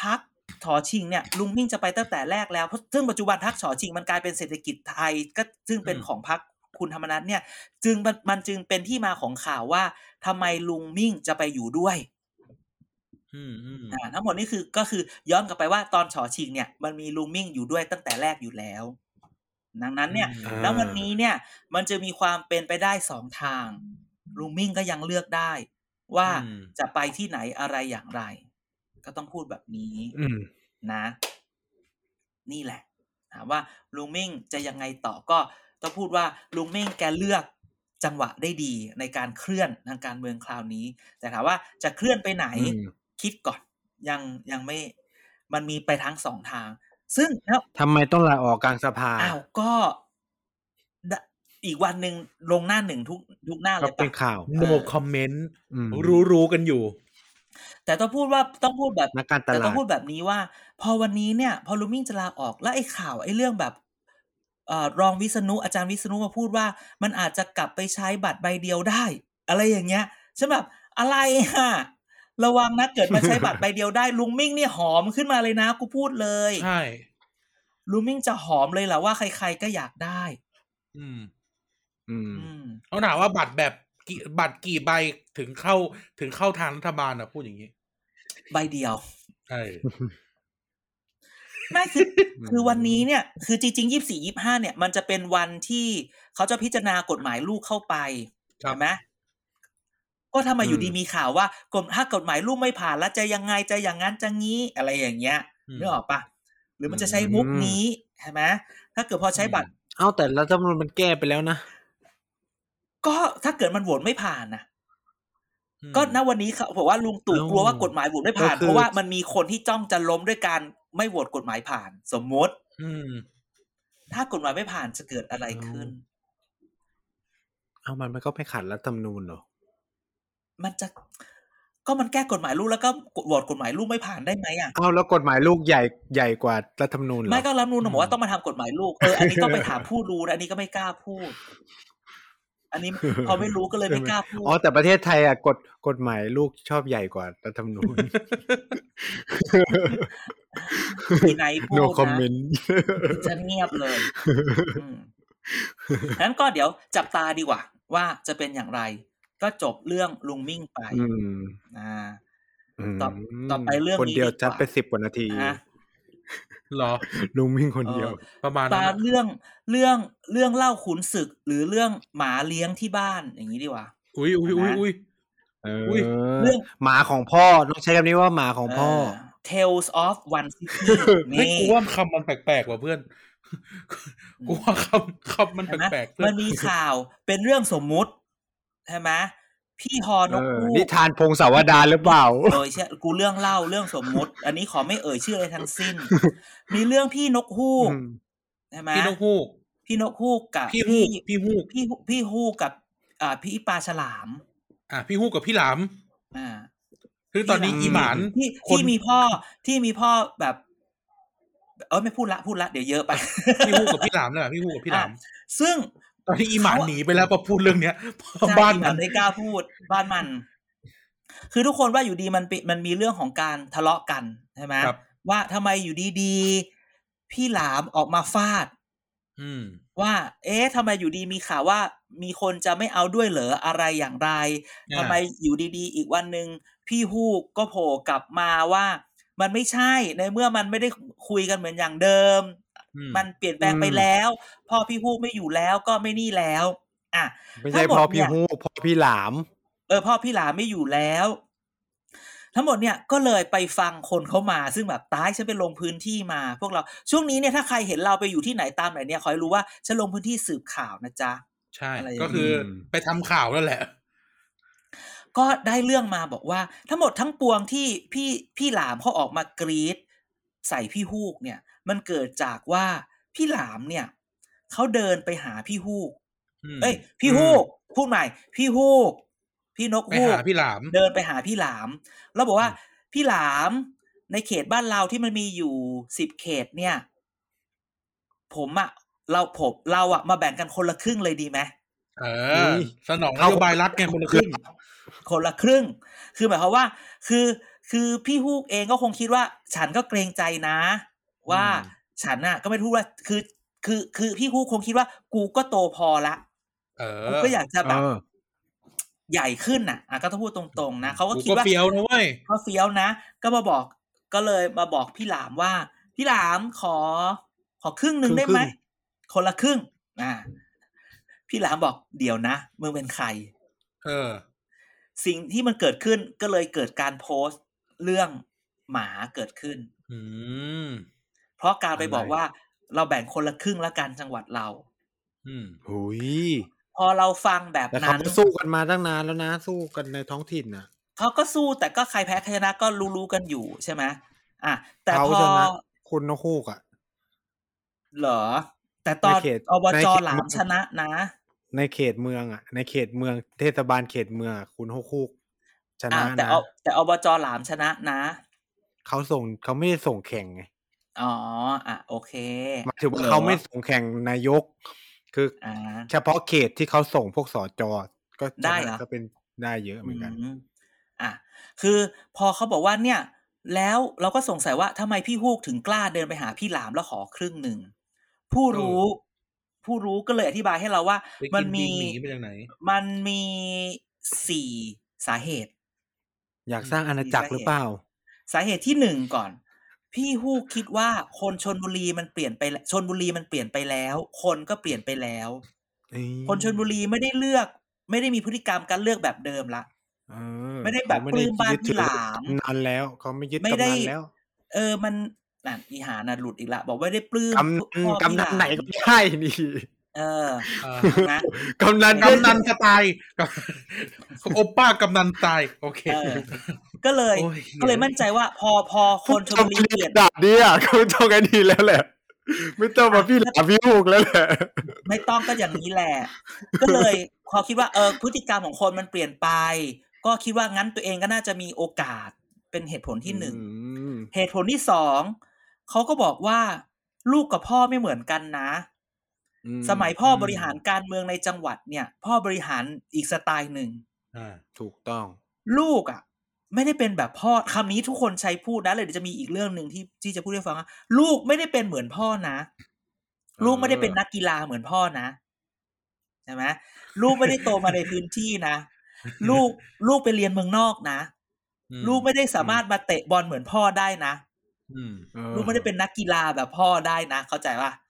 พักถอชิงเนี่ยลุงมิ่งจะไปตั้งแต่แรกแล้วเพราะซึ่งปัจจุบันพักถอชิงมันกลายเป็นเศรษฐกิจไทย ก็ซึ่งเป็นอืมของพักคุณธรรมนัฐเนี่ย จึงมันมันจึงเป็นที่มาของข่าวว่าทำไมลุงมิ่งจะไปอยู่ด้วยอืมอืมอ่าทั้งหมดนี่คือก็คือย้อนกลับไปว่าตอนฉอชิงเนี่ย มันมีลุงมิ่งอยู่ด้วยตั้งแต่แรกอยู่แล้ว ดังนั้นเนี่ยอืมแล้ววันนี้เนี่ยมันจะมีความเป็นไปได้สองทางลุงมิ่งก็ยังเลือกได้ว่าอืมจะไปที่ไหนอะไรอย่างไร ก็ต้องพูดแบบนี้อืมนะ นี่แหละถามว่าลุงมิ่งจะยังไงต่อก็ต้องพูดว่าลุงมิ่งแกเลือกจังหวะได้ดีในการเคลื่อนทางการเมืองคราวนี้ แต่ถามว่าจะเคลื่อนไปไหนอืมคิดก่อนยังยังไม่มันมีไปทั้งสองทาง ซึ่งแล้วทำไมต้องลาออกกลางสภาอ้าวก็ดะอีกวันหนึ่งลงหน้าหนึ่งทุกทุกหน้าเลก็ยเป็นปะข่าวโนคอมเมนต์อืมรู้รู้กันอยู่ แต่ต้องพูดว่าต้องพูดแบบนักการตแต่ต้ลาอดงพูดแบบนี้ว่า พอวันนี้เนี่ย พอลูมิ่งจะลาออกแล้วไอ้ข่าวไอ้เรื่องแบบเอ่อรองวิษณุอาจารย์วิษณุมาพูดว่า มันอาจจะกลับไปใช้บัตรใบเดียวได้ อะไรอย่างเงี้ยฉันแบบอะไรฮะ ระวังนะเกิดมาใช้บัตรใบเดียวได้ลุงมิ่งเนี่ยหอมขึ้นมาเลยนะกูพูดเลยใช่ลุงมิ่งจะหอมเลยแหละว่าใคร ๆก็อยากได้ อืม อืมอืมเขาถามว่าบัตรแบบกี่บัตรกี่ใบถึงเข้าถึงเข้าทางรัฐบาลอะพูดอย่างนี้ ใบเดียวใช่ไม่คือคือวันนี้เนี่ย คือจริงๆยี่สี่ยี่ห้าเนี่ย มันจะเป็นวันที่เขาจะพิจารณากฎหมายลูกเข้าไปครับใช่ไหม ก็ทำไมอยู่ดีมีข่าวว่ากฎถ้ากฎหมายลูกไม่ผ่านแล้วจะยังไงจะอย่างนั้นจะงี้อะไรอย่างเงี้ยอืมนึกออกปะหรือมันจะใช้มุกนี้ใช่ไหมถ้าเกิดพอใช้บัตร เอ้าแต่รัฐธรรมนูญมันแก้ไปแล้วนะ ก็ถ้าเกิดมันโหวตไม่ผ่านนะอืมก็ณวันนี้เขาบอกว่าลุงตู่เอ้ากลัวว่ากฎหมายโหวตไม่ผ่านก็คือเพราะว่ามันมีคนที่จ้องจะล้มด้วยการไม่โหวตกฎหมายผ่าน สมมติอืมถ้ากฎหมายไม่ผ่านจะเกิดอะไรขึ้น เอ้ามันมันก็ไม่ขัดรัฐธรรมนูญเหรอ มันจะก็มันแก้กฎหมายลูกแล้วก็โหวตกฎหมายลูกไม่ผ่านได้ไหมอะเอ้าแล้วกฎหมายลูกใหญ่ใหญ่กว่ารัฐธรรมนูญเหรอไม่ก็รัฐธรรมนูนบอกว่าต้องมาทำกฎหมายลูกเอออันนี้ต้องไปถามผู้รู้นะอันนี้ก็ไม่กล้าพูด อันนี้พอไม่รู้ก็เลยไม่กล้าพูดอ๋อแต่ประเทศไทยอะกฎกฎหมายลูกชอบใหญ่กว่ารัฐธรรมนูญมีไหนพูด no นะ comment จะเงียบเลยอืมงั้นก็เดี๋ยวจับตาดีกว่า ว่าจะเป็นอย่างไร ก็จบเรื่องลุงมิ่งไปอืมอ่ามต่อต่อไปเรื่องคนเดียวนี้ดีกว่าจัดไปสิบกว่านาทีนะเหรอลุงมิ่งคนเดียวเออประมาณตานั้นอะเรื่องเรื่องเรื่องเล่าขุนศึก หรือเรื่องหมาเลี้ยงที่บ้านอย่างนี้ดีกว่าอุ้ยอุ้ยอุ้ยอุ้ยเออุ้ยเรื่อองหมาของพ่อต้องใช้คำนี้ว่าหมาของพ่อเ Tales of One City เฮ้ยนี่กูว่าคำมันแปลกๆว่ะเพื่อนกูว่าคำคำมันเห็นไหมแปลกๆเพื่อมันนมีข่าวเป็นเรื่องสมมุติ ใช่ไหมพี่ฮอนกเออฮูนิกทานพงศาวดารหรือเปล่าเอ่ยเชื่อกูเรื่องเล่าเรื่องสมมุติ อันนี้ขอไม่เอ่ยชื่ออะไรทั้งสิ้น มีเรื่องพี่นกฮูกอืมใช่ไหมพี่นกฮูกพี่นกฮูกกับพี่ฮูกพี่ฮูกพี่พี่ฮูกกับอ่าพี่ปลาฉลาม อะพี่ฮูกกับพี่หลามอ่าคือตอนนี้พี่อีหลามหมานที่คนที่มีพ่อที่มีพ่อแบบ เออไม่พูดละพูดละเดี๋ยวเยอะไป พี่ฮูกกับพี่หลามเนี่ยพี่ฮูกกับพี่หลามอะซึ่งต อนนี้อีหมานเขาอะหนีไปแล้วพอพูดเรื่องเนี้ยเพราะใช่บ้านที่มัมันนไม่กล้าพูดบ้านมัน คือทุกคนว่าอยู่ดีมันเป็นมันมีเรื่องของการทะเลาะกันใช่ไหมครับว่าทำไมอยู่ดีๆพี่หลามออกมาฟาดอืมว่า เอ๊ะทำไมอยู่ดีมีข่าวว่า มีคนจะไม่เอาด้วยเหรออะไรอย่างไรอ่าทำไมอยู่ดีๆ อีกวันหนึ่งพี่ฮูกก็โผล่กลับมาว่า มันไม่ใช่ในเมื่อมันไม่ได้คุยกันเหมือนอย่างเดิมอื มันเปลี่ยนแปลงไปอืมแล้ว พ่อพี่ฮูกไม่อยู่แล้วก็ไม่นี่แล้ว อะไม่ใช่ทั้งหมดพ่อพี่เนี่ยฮู้พ่อพี่หลาม เออ พ่อพี่หลามไม่อยู่แล้ว ทั้งหมดเนี่ยก็เลยไปฟังคนเข้ามาซึ่งแบบตายฉันไปลงพื้นที่มา พวกเราช่วงนี้เนี่ยถ้าใครเห็นเราไปอยู่ที่ไหนตามไหนเนี่ยขอให้รู้ว่าฉันลงพื้นที่สืบข่าวนะจ๊ะใช่อะไรอย่างก็คือมไปทำข่าวนั่นแหละก็ได้เรื่องมาบอกว่า ทั้งหมดทั้งปวงที่พี่พี่หลามเขาออกมากรีดใส่พี่ฮูกเนี่ย มันเกิดจากว่าพี่หลามเนี่ยเขาเดินไปหาพี่ฮูกอืมเอ้ย พี่ฮูกพูดใหม่ พี่ฮูกพี่นกไปฮูกหาพี่หลาม เดินไปหาพี่หลาม แล้วบอกว่าอืมพี่หลามในเขตบ้านเราที่มันมีอยู่สิบเขตเนี่ย ผมอะเราผมเราอะมาแบ่งกันคนละครึ่งเลยดีไหมเอเฮ้อยสนองนเข้าโยบายรัฐไงคนละครึ่ง คนละครึ่ง คือหมายความว่า คือคือพี่ฮูกเองก็คงคิดว่า ฉันก็เกรงใจนะ ว่าอืมฉันน่ะ ก็ไม่รู้ว่าคือคือ คือพี่ฮูกคงคิดว่า กูก็โตพอละเออกูก็อยากจะแบบเออใหญ่ขึ้นน่ะอะก็ต้องพูดตรงๆนะเขาก็กูคิดก็ว่าเฟี้ยวนะเว้ยเขาเฟี้ยวนะ ก็มาบอกก็เลยมาบอกพี่หลามว่า พี่หลามขอ ขอครึ่งหนึ่งครึ่ได้งไหมครึ่งคนละครึ่ง อ่า พี่หลามบอกเดี๋ยวนะมึงเป็นใคร เออ สิ่งที่มันเกิดขึ้นก็เลยเกิดการโพสต์เรื่องหมาเกิดขึ้น อืม เพราะการไปอะไรบอกว่าเราแบ่งคนละครึ่งละกันจังหวัดเรา อืมหุยพอเราฟังแบบแต่เขานั้นก็สู้กันมาตั้งนานแล้วนะ สู้กันในท้องถิ่นนะเขาก็สู้แต่ก็ใครแพ้ใครชนะก็รู้ๆกันอยู่ใช่ไหมอะแต่เขาพอชนะคุณนกฮูกอะเหรอ แต่ตอนในเขตอบในจเขตหลามชนะนะ ในเขตเมืองอะ ในเขตเมืองเทศบาลเขตเมืองอะคุณนกฮูกชนะอะแต่นะเอาแต่อบจหลามชนะนะเขาส่งเขาไม่ได้ส่งแข่งไง อ๋อ อะ โอเคหมายถึงว่าหรอเขาไม่ส่งแข่งนายก คือออ่าเฉพาะเขตที่เขาส่งพวกสอจอก็ชได้นะเหรอก็เป็นได้เยอะเหมือนกันมอะ คือพอเขาบอกว่าเนี่ย แล้วเราก็สงสัยว่าทำไมพี่ฮูกถึงกล้าเดินไปหาพี่หลามแล้วขอครึ่งหนึ่ง ผู้รู้ ผู้รู้ก็เลยอธิบายให้เราว่าไปมักินนมีมีหมีมาจากไหนมันมีสี่สาเหตุ อยากสร้างอาณาจักรหรือเปล่า สาเหตุที่หนึ่งก่อน พี่ฮูกคิดว่าคนชนบุรีมันเปลี่ยนไปแล้วชนบุรีมันเปลี่ยนไปแล้ว คนก็เปลี่ยนไปแล้ว คนชนบุรีไม่ได้เลือก ไม่ได้มีพฤติกรรมการเลือกแบบเดิมละเออไม่ได้แบบเขปลื้มบ้านพี่หลามกำนันแล้วเขาไม่ยึดไม่กำได้นันแล้ว เออมันน่ะอีหาน่ะหลุดอีกละ บอกว่าได้ปลื้มกำนันพ่อกำนันพี่ลามไหนก็ไม่ใช่นี่ เอออ่านะกำนันกำนันสไตล์โอป้ากำนันสไตล์โอเคเออก็เลยโอ้ยก็เลยมั่นใจว่า พอพอคนชนบุรีเปลี่ยนดาบเนี่ยเขาต้องกันดีแล้วแหละ ไม่ต้องมาพี่หลามพี่ฮูกแล้วแหละไม่ต้องก็อย่างนี้แหละ ก็เลยพอคิดว่าเออพฤติกรรมของคนมันเปลี่ยนไป ก็คิดว่างั้นตัวเองก็น่าจะมีโอกาสเป็นเหตุผลที่หนึ่งอืมเหตุผลที่สองเขาก็บอกว่า ลูกกับพ่อไม่เหมือนกันนะอืม สมัยพ่อบริหารการเมืองในจังหวัดเนี่ย พ่อบริหารอีกสไตล์หนึ่งอ่าถูกต้อง ลูกอะ ไม่ได้เป็นแบบพ่อคำนี้ทุกคนใช้พูดนะเลยเดี๋ยวจะมีอีกเรื่องหนึ่งที่ที่จะพูดให้ฟังว่าลูกไม่ได้เป็นเหมือนพ่อนะ ลูกไม่ได้เป็นนักกีฬาเหมือนพ่อนะใช่ไหมลูกไม่ได้โตมาในพื้นที่นะลูกลูกไปเรียนเมืองนอกนะอืมลูกไม่ได้สามารถมาเตะบอลเหมือนพ่อได้นะอืมเออลูกไม่ได้เป็นนักกีฬาแบบพ่อได้นะ เข้าใจป่ะอืมเอเอออ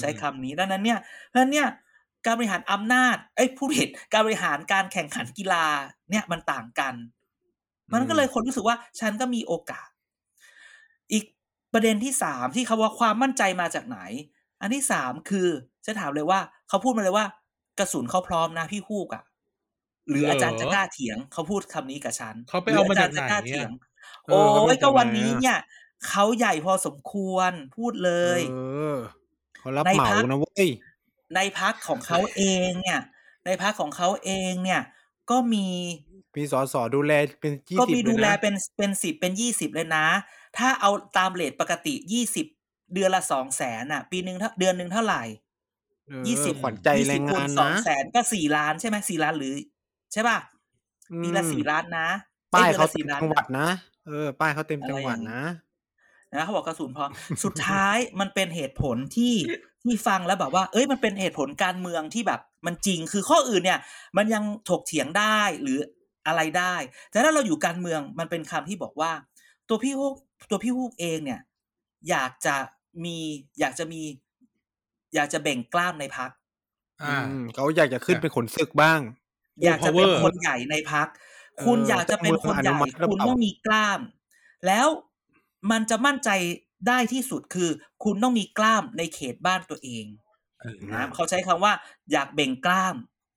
ใช้คำนี้ดังนั้นเนี่ยดังนั้นเนี่ยการบริหารอำนาจเอ้ยผู้ผิดการบริหารการแข่งขันกีฬาเนี่ยมันต่างกัน มันก็เลยคนรู้สึกว่าฉันก็มีโอกาส อีกประเด็นที่สามที่เขาว่าความมั่นใจมาจากไหน อันที่สามคือจะถามเลยว่า เขาพูดมาเลยว่ากระสุนเขาพร้อมนะพี่ฮูกอะ่ะหรืออาจารย์จะกล้าเถียง เขาพูดคำนี้กับฉันเขาไปเอามาจากหไหนรืออาจารย์จะกล้าเนี่เถียยงเอโอ้อเขายก็มาจากไหนวันนี้อะเนี่ยเขาใหญ่พอสมควรพูดเลย เออเขารับในเหมาพักนะเว้ยในพักของเขาเองเนี่ย ในพักของเขาเองเนี่ย ก็มีมีสอสอดูแลเป็นยี่ก็สิบมีเลดูยแลนะเป็นเป็นสิบเป็นยี่สิบเลยนะ ถ้าเอาตามเลทปกติยี่สิบเดือนละสองแสนอะ ปีหนึ่งเท่าเดือนหนึ่งเท่าไหร่เออยี่สิบขวัญใจแรงงานสองนะแสนก็สี่ล้านใช่ไหมสี่ล้านหรือ ใช่ป่ะปีละสี่ล้านนะ ป้ายอ้ดือนเขาละเต็สี่มล้านจังหวัดนะนะเออป้ายเขาเต็มจังหวัดอะไรอย่างงี้นะ นะเขาบอกกระสุนพอสุดท้ายมันเป็นเหตุผลที่ที่ฟังแล้วแบบว่า เอ้ยมันเป็นเหตุผลการเมืองที่แบบมันจริงคือข้ออื่นเนี่ย มันยังถกเถียงได้หรืออะไรได้ แต่ถ้าเราอยู่การเมืองมันเป็นคำที่บอกว่า ตัวพี่ฮูกตัวพี่ฮูกเองเนี่ย อยากจะมีอยากจะมี อยากจะแบ่งกล้ามในพักอ่าอืมเขาอยากจะขึ้นเป็นขนศึกบ้าง อยากจะเป็น power คนใหญ่ในพักเออคุณอยากจะเป็นคนใหญ่ต้องมืออนุมัติหรือคุณเปล่าต้องมีกล้าม แล้ว มันจะมั่นใจได้ที่สุดคือ คุณต้องมีกล้ามในเขตบ้านตัวเองเออนะเขาใช้คำว่า อยากเบ่งกล้าม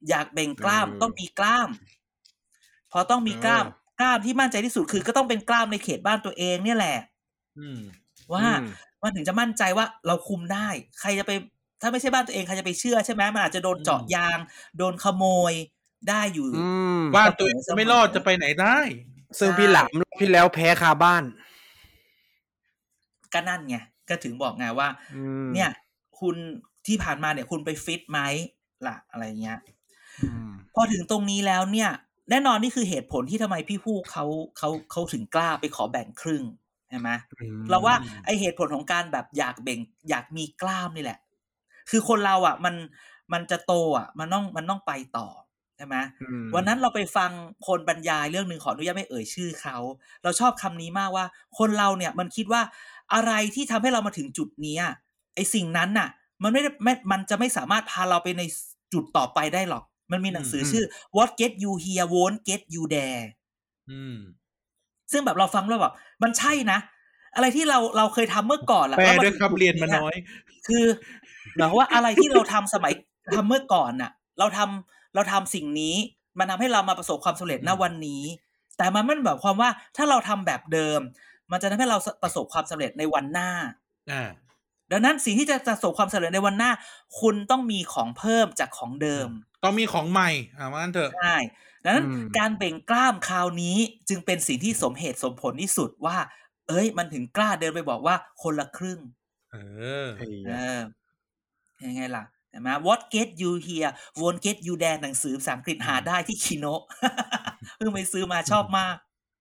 อยากเบ่งกล้ามเออต้องมีกล้าม พอต้องมีกล้ามเออกล้ามที่มั่นใจที่สุดคือ ก็ต้องเป็นกล้ามในเขตบ้านตัวเองเนี่ยแหละอืมว่าอืมมันถึงจะมั่นใจว่าเราคุมได้ ใครจะไป ถ้าไม่ใช่บ้านตัวเองใครจะไปเชื่อใช่ไหมมันอาจจะโดนเจาะยาง โดนขโมยได้อยู่อืมบ้านตัวเองไม่รอดจะไปไหนได้ ซึ่งพี่หลามรอบที่แล้วแพ้คาบ้าน ก็นั่นไงก็ถึงบอกไงว่าอืมเนี่ย คุณที่ผ่านมาเนี่ยคุณไปฟิตไหมล่ะอะไรเงี้ยอืมพอถึงตรงนี้แล้วเนี่ย แน่นอนนี่คือเหตุผลที่ทำไมพี่ผู้เขาเขาเขาถึงกล้าไปขอแบ่งครึ่งใช่ไหมอืมเราว่าไอเหตุผลของการแบบอยากเบ่ง อยากมีกล้ามนี่แหละ คือคนเราอะ มันมันจะโตอะ มันต้องมันต้องไปต่อใช่ไหมอืมวันนั้นเราไปฟังคนบรรยายเรื่องหนึ่งขออนุญาตไม่เอ่ยชื่อเขา เราชอบคำนี้มากว่า คนเราเนี่ยมันคิดว่า อะไรที่ทำให้เรามาถึงจุดเนี้ยไอสิ่งนั้นน่ะ มันไม่ได้ไม่มันจะไม่สามารถพาเราไปในจุดต่อไปได้หรอก มันมีหนังสือชื่อ What Get You Here Won't Get You There อืมซึ่งแบบเราฟังแล้วแบบมันใช่นะอะไรที่เราเราเคยทำเมื่อก่อนละแปลแล้ด้วยถึงครับจุดเรียนมาน้อย คือหมายความว่าอะไรที่เราทำสมัยทำเมื่อก่อนน่ะ เราทำเราทำสิ่งนี้ มันทำให้เรามาประสบความสำเร็จณวันนี้ แต่มันไม่ได้แบบความว่าถ้าเราทำแบบเดิม มันจะทำให้เราประสบความสำเร็จในวันหน้าอ่าดังนั้นสิ่งที่จะประสบความสำเร็จในวันหน้า คุณต้องมีของเพิ่มจากของเดิม ต้องมีของใหม่อ่าว่างั้นเถอะใช่ดังนั้นอืมการเบ่งกล้ามคราวนี้จึงเป็นสิ่งที่สมเหตุสมผลที่สุดว่า เอ้ย มันถึงกล้าเดินไปบอกว่าคนละครึ่ง เออไอ้เออยังไงล่ะเห็นไหม What get you here won't get you there หนังสือภาษาอังกฤษหาได้ที่คีโนะเพิ่งไปซื้อมาชอบมาก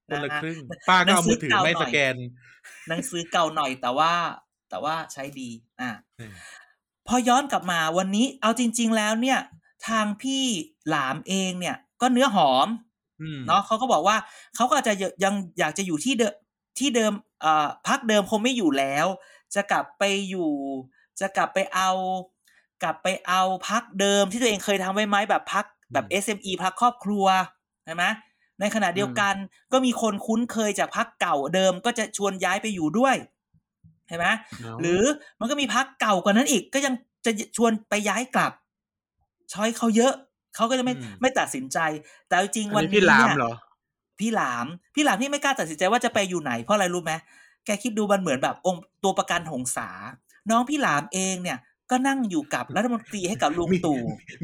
คนละฮครึ่ง ป้าก็เอามือถือหนังสือเก่าไม่หน่อยสแกน หนังสือเก่าหน่อยแต่ว่า แต่ว่าใช้ดีอะเออพอย้อนกลับมาวันนี้เอาจริง ๆ แล้วเนี่ย ทางพี่หลามเองเนี่ย ก็เนื้อหอมอืมเนาะเขาก็บอกว่าเขาก็อาจจะยังอยากจะอยู่ที่เดิมที่เดิมเอ่อพักเดิมคงไม่อยู่แล้ว จะกลับไปอยู่ จะกลับไปเอา กลับไปเอาพักเดิมที่ตัวเองเคยทำไว้ไหมแบบพักแบบ SME พักครอบครัวใช่ไหม ในขณะเดียวกันก็มีคนคุ้นเคยจากพักเก่าเดิมก็จะชวนย้ายไปอยู่ด้วยใช่ไหมหรือมันก็มีพักเก่ากว่านั้นอีก ก็ยังจะชวนไปย้ายกลับ ช้อยเขาเยอะเขาก็จะไม่อืมไม่ตัดสินใจ แต่เอาจริงอันวันนี้นี้พี่หลามเนี่ยเหรอพี่หลาม พี่หลามที่ไม่กล้าตัดสินใจว่าจะไปอยู่ไหนเพราะอะไรรู้ไหมแกคิดดูมันเหมือนแบบองค์ตัวประกันหงสา น้องพี่หลามเองเนี่ย ก็นั่งอยู่กับรัฐมนตรีให้กับลุงมีตู่